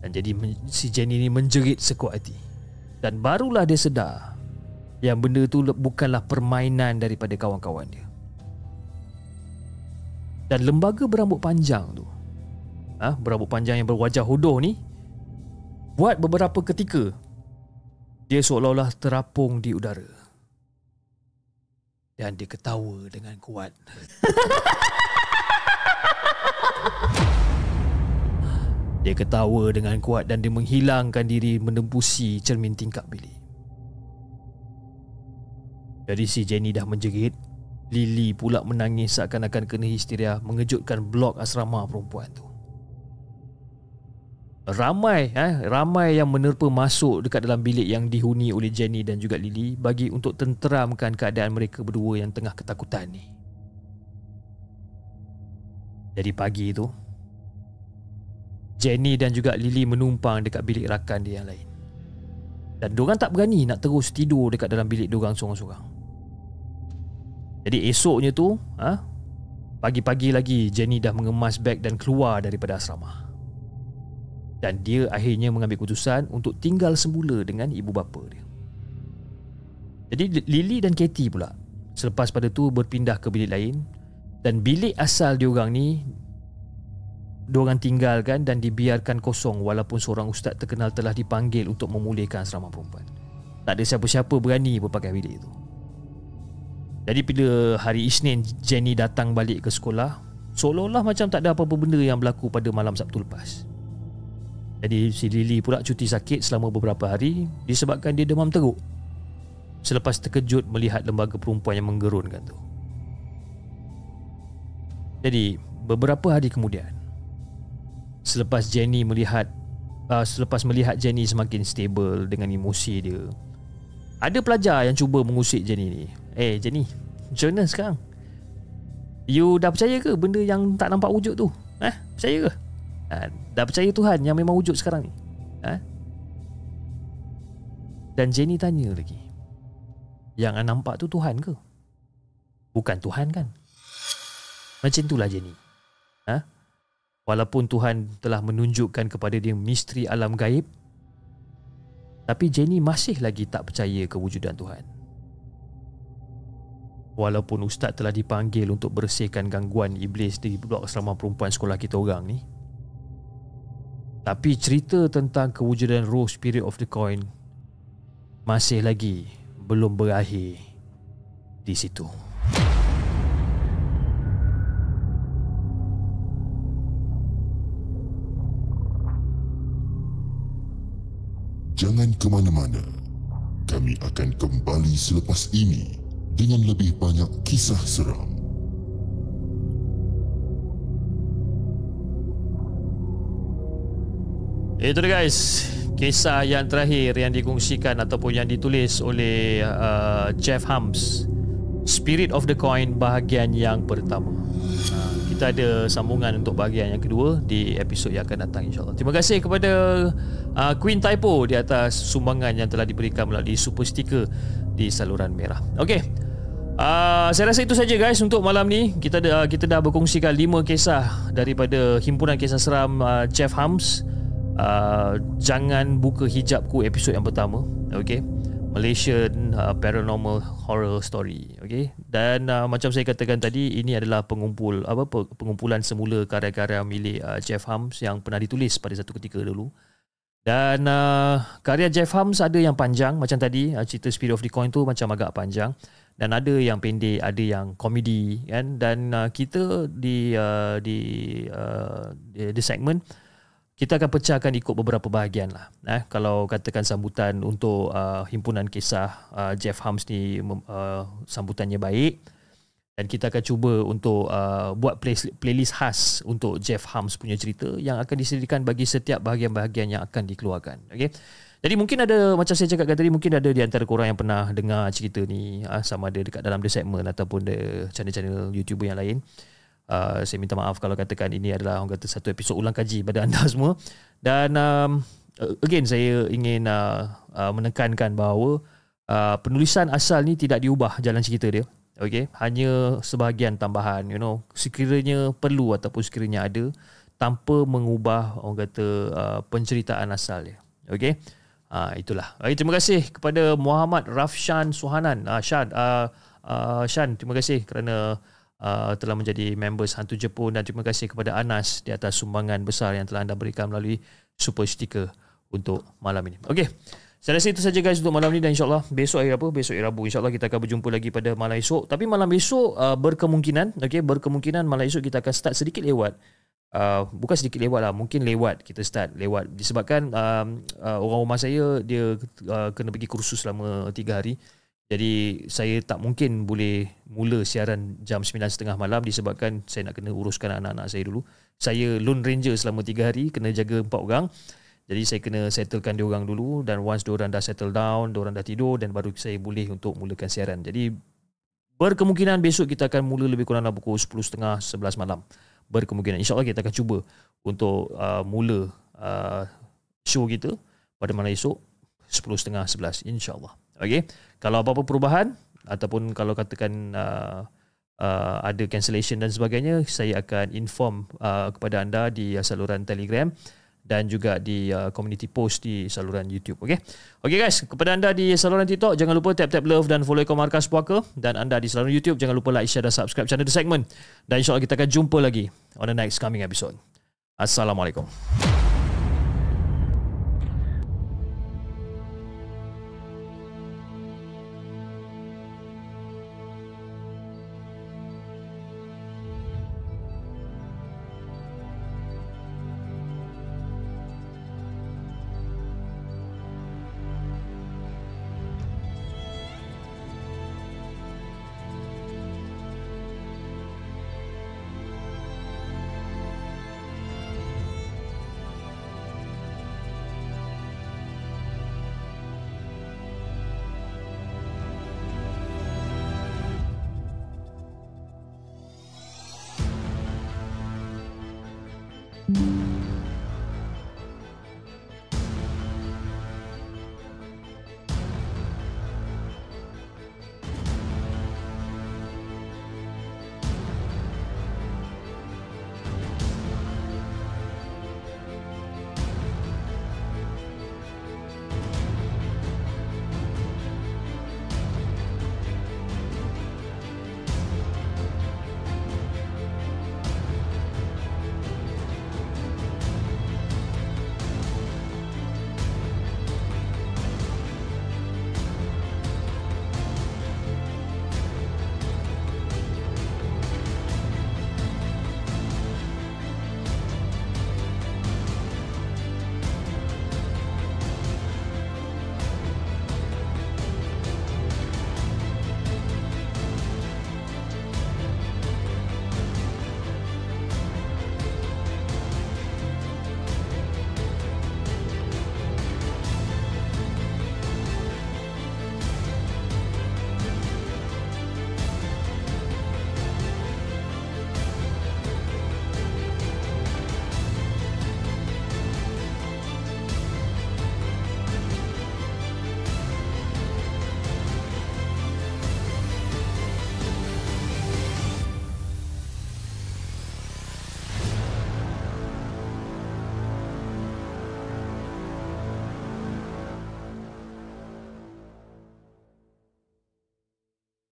Dan jadi si Jenny ni menjerit sekuat hati. Dan barulah dia sedar yang benda tu bukanlah permainan daripada kawan-kawan dia. Dan lembaga berambut panjang tu ha, berambut panjang yang berwajah hodoh ni buat beberapa ketika dia seolah-olah terapung di udara. Dan dia ketawa dengan kuat. [LAUGHS] Dia ketawa dengan kuat dan dia menghilangkan diri menembusi cermin tingkap bilik. Jadi si Jenny dah menjerit Lily pula menangis seakan-akan kena histeria mengejutkan blok asrama perempuan tu ramai eh, ramai yang menerpa masuk dekat dalam bilik yang dihuni oleh Jenny dan juga Lily bagi untuk tenteramkan keadaan mereka berdua yang tengah ketakutan ni. Jadi pagi itu Jenny dan juga Lily menumpang dekat bilik rakan dia yang lain. Dan diorang tak berani nak terus tidur dekat dalam bilik diorang seorang-seorang. Jadi esoknya tu, ha, pagi-pagi lagi Jenny dah mengemas beg dan keluar daripada asrama dan dia akhirnya mengambil keputusan untuk tinggal semula dengan ibu bapa dia. Jadi Lily dan Katie pula Selepas pada tu berpindah ke bilik lain dan bilik asal diorang ni diorang tinggalkan dan dibiarkan kosong walaupun seorang ustaz terkenal telah dipanggil untuk memulihkan asrama perempuan. Tak ada siapa-siapa berani berpakai bilik itu. Jadi bila hari Isnin Jenny datang balik ke sekolah, seolah-olah macam tak ada apa-apa benda yang berlaku pada malam Sabtu lepas. Jadi si Lily pula cuti sakit selama beberapa hari disebabkan dia demam teruk. Selepas terkejut melihat lembaga perempuan yang menggerunkan tu. Jadi beberapa hari kemudian selepas Jenny melihat uh, selepas melihat Jenny semakin stable dengan emosi dia ada pelajar yang cuba mengusik Jenny ni Eh Jenny Macam mana sekarang You dah percaya ke Benda yang tak nampak wujud tu Eh Percaya ke ha, Dah percaya Tuhan Yang memang wujud sekarang ni ha? Dan Jenny tanya lagi Yang nampak tu Tuhan ke Bukan Tuhan kan Macam itulah Jenny ha? Walaupun Tuhan telah menunjukkan kepada dia misteri alam gaib Tapi Jenny masih lagi tak percaya kewujudan Tuhan Walaupun ustaz telah dipanggil untuk bersihkan gangguan iblis di blok asrama perempuan sekolah kita orang ni. Tapi cerita tentang kewujudan roh spirit of the coin masih lagi belum berakhir di situ. Jangan ke mana-mana. Kami akan kembali selepas ini dengan lebih banyak kisah seram. Itu dia guys. Kisah yang terakhir yang dikongsikan Ataupun yang ditulis oleh uh, Jeff Hams. Spirit of the Coin bahagian yang pertama. Uh, Kita ada sambungan untuk bahagian yang kedua Di episod yang akan datang insyaAllah. Terima kasih kepada uh, Queen Typo Di atas sumbangan yang telah diberikan melalui super sticker Di saluran merah. Okay Uh, saya rasa itu saja guys untuk malam ni. Kita uh, kita dah berkongsikan 5 kisah daripada himpunan kisah seram uh, Jeff Hams. Uh, jangan buka hijabku episod yang pertama. Okay. Malaysian uh, paranormal horror story. Okay. Dan uh, macam saya katakan tadi ini adalah pengumpul apa pengumpulan semula karya-karya milik uh, Jeff Hams yang pernah ditulis pada satu ketika dulu. Dan uh, karya Jeff Hams ada yang panjang macam tadi uh, cerita Spirit of the Coin tu macam agak panjang dan ada yang pendek ada yang komedi kan dan uh, kita di uh, di uh, di, di segmen kita akan pecahkan ikut beberapa bahagian lah eh. Kalau katakan sambutan untuk uh, himpunan kisah uh, Jeff Hams ni uh, sambutannya baik. Dan kita akan cuba untuk uh, buat play, playlist khas untuk Jeff Hams punya cerita yang akan disediakan bagi setiap bahagian-bahagian yang akan dikeluarkan okey? Jadi mungkin ada macam saya cakap tadi mungkin ada di antara korang yang pernah dengar cerita ni ah, sama ada dekat dalam the segment ataupun the channel-channel YouTuber yang lain. Uh, saya minta maaf kalau katakan ini adalah orang kata satu episod ulang kaji pada anda [LAUGHS] semua. Dan um, again saya ingin uh, uh, menekankan bahawa uh, penulisan asal ni tidak diubah jalan cerita dia. Okay, hanya sebahagian tambahan, you know, sekiranya perlu ataupun sekiranya ada tanpa mengubah orang kata uh, penceritaan asal dia. Okay. Uh, itulah. Okay, terima kasih kepada Muhammad Rafshan Suhanan. Uh, Shan, uh, uh, Shan, terima kasih kerana uh, telah menjadi members Hantu Jepun dan terima kasih kepada Anas di atas sumbangan besar yang telah anda berikan melalui super sticker untuk malam ini. Okey. Saya rasa itu saja guys untuk malam ini dan insyaAllah besok hari apa? Besok hari Rabu. InsyaAllah kita akan berjumpa lagi pada malam esok. Tapi malam esok uh, berkemungkinan, okay, berkemungkinan malam esok kita akan start sedikit lewat uh, bukan sedikit lewat lah mungkin lewat kita start lewat disebabkan um, uh, orang rumah saya dia uh, kena pergi kursus selama 3 hari jadi saya tak mungkin boleh mula siaran jam 9.30 malam disebabkan saya nak kena uruskan anak-anak saya dulu. Saya lone ranger selama 3 hari kena jaga 4 orang. Jadi saya kena settlekan dia orang dulu dan once dia orang dah settle down dia orang dah tidur dan baru saya boleh untuk mulakan siaran. Jadi berkemungkinan besok kita akan mula lebih kurang dalam pukul 10.30 11 malam. Berkemungkinan. Insyaallah kita akan cuba untuk uh, mula uh, show kita pada malam esok 10.30 11 insyaallah okey kalau apa-apa perubahan ataupun kalau katakan uh, uh, ada cancellation dan sebagainya saya akan inform uh, kepada anda di saluran telegram dan juga di uh, community post di saluran YouTube. Okay, okay guys, kepada anda di saluran TikTok, jangan lupa tap-tap love dan follow ikon Markas Puaka. Dan anda di saluran YouTube, jangan lupa like, share dan subscribe channel The Segment. Dan insyaAllah kita akan jumpa lagi on the next coming episode. Assalamualaikum.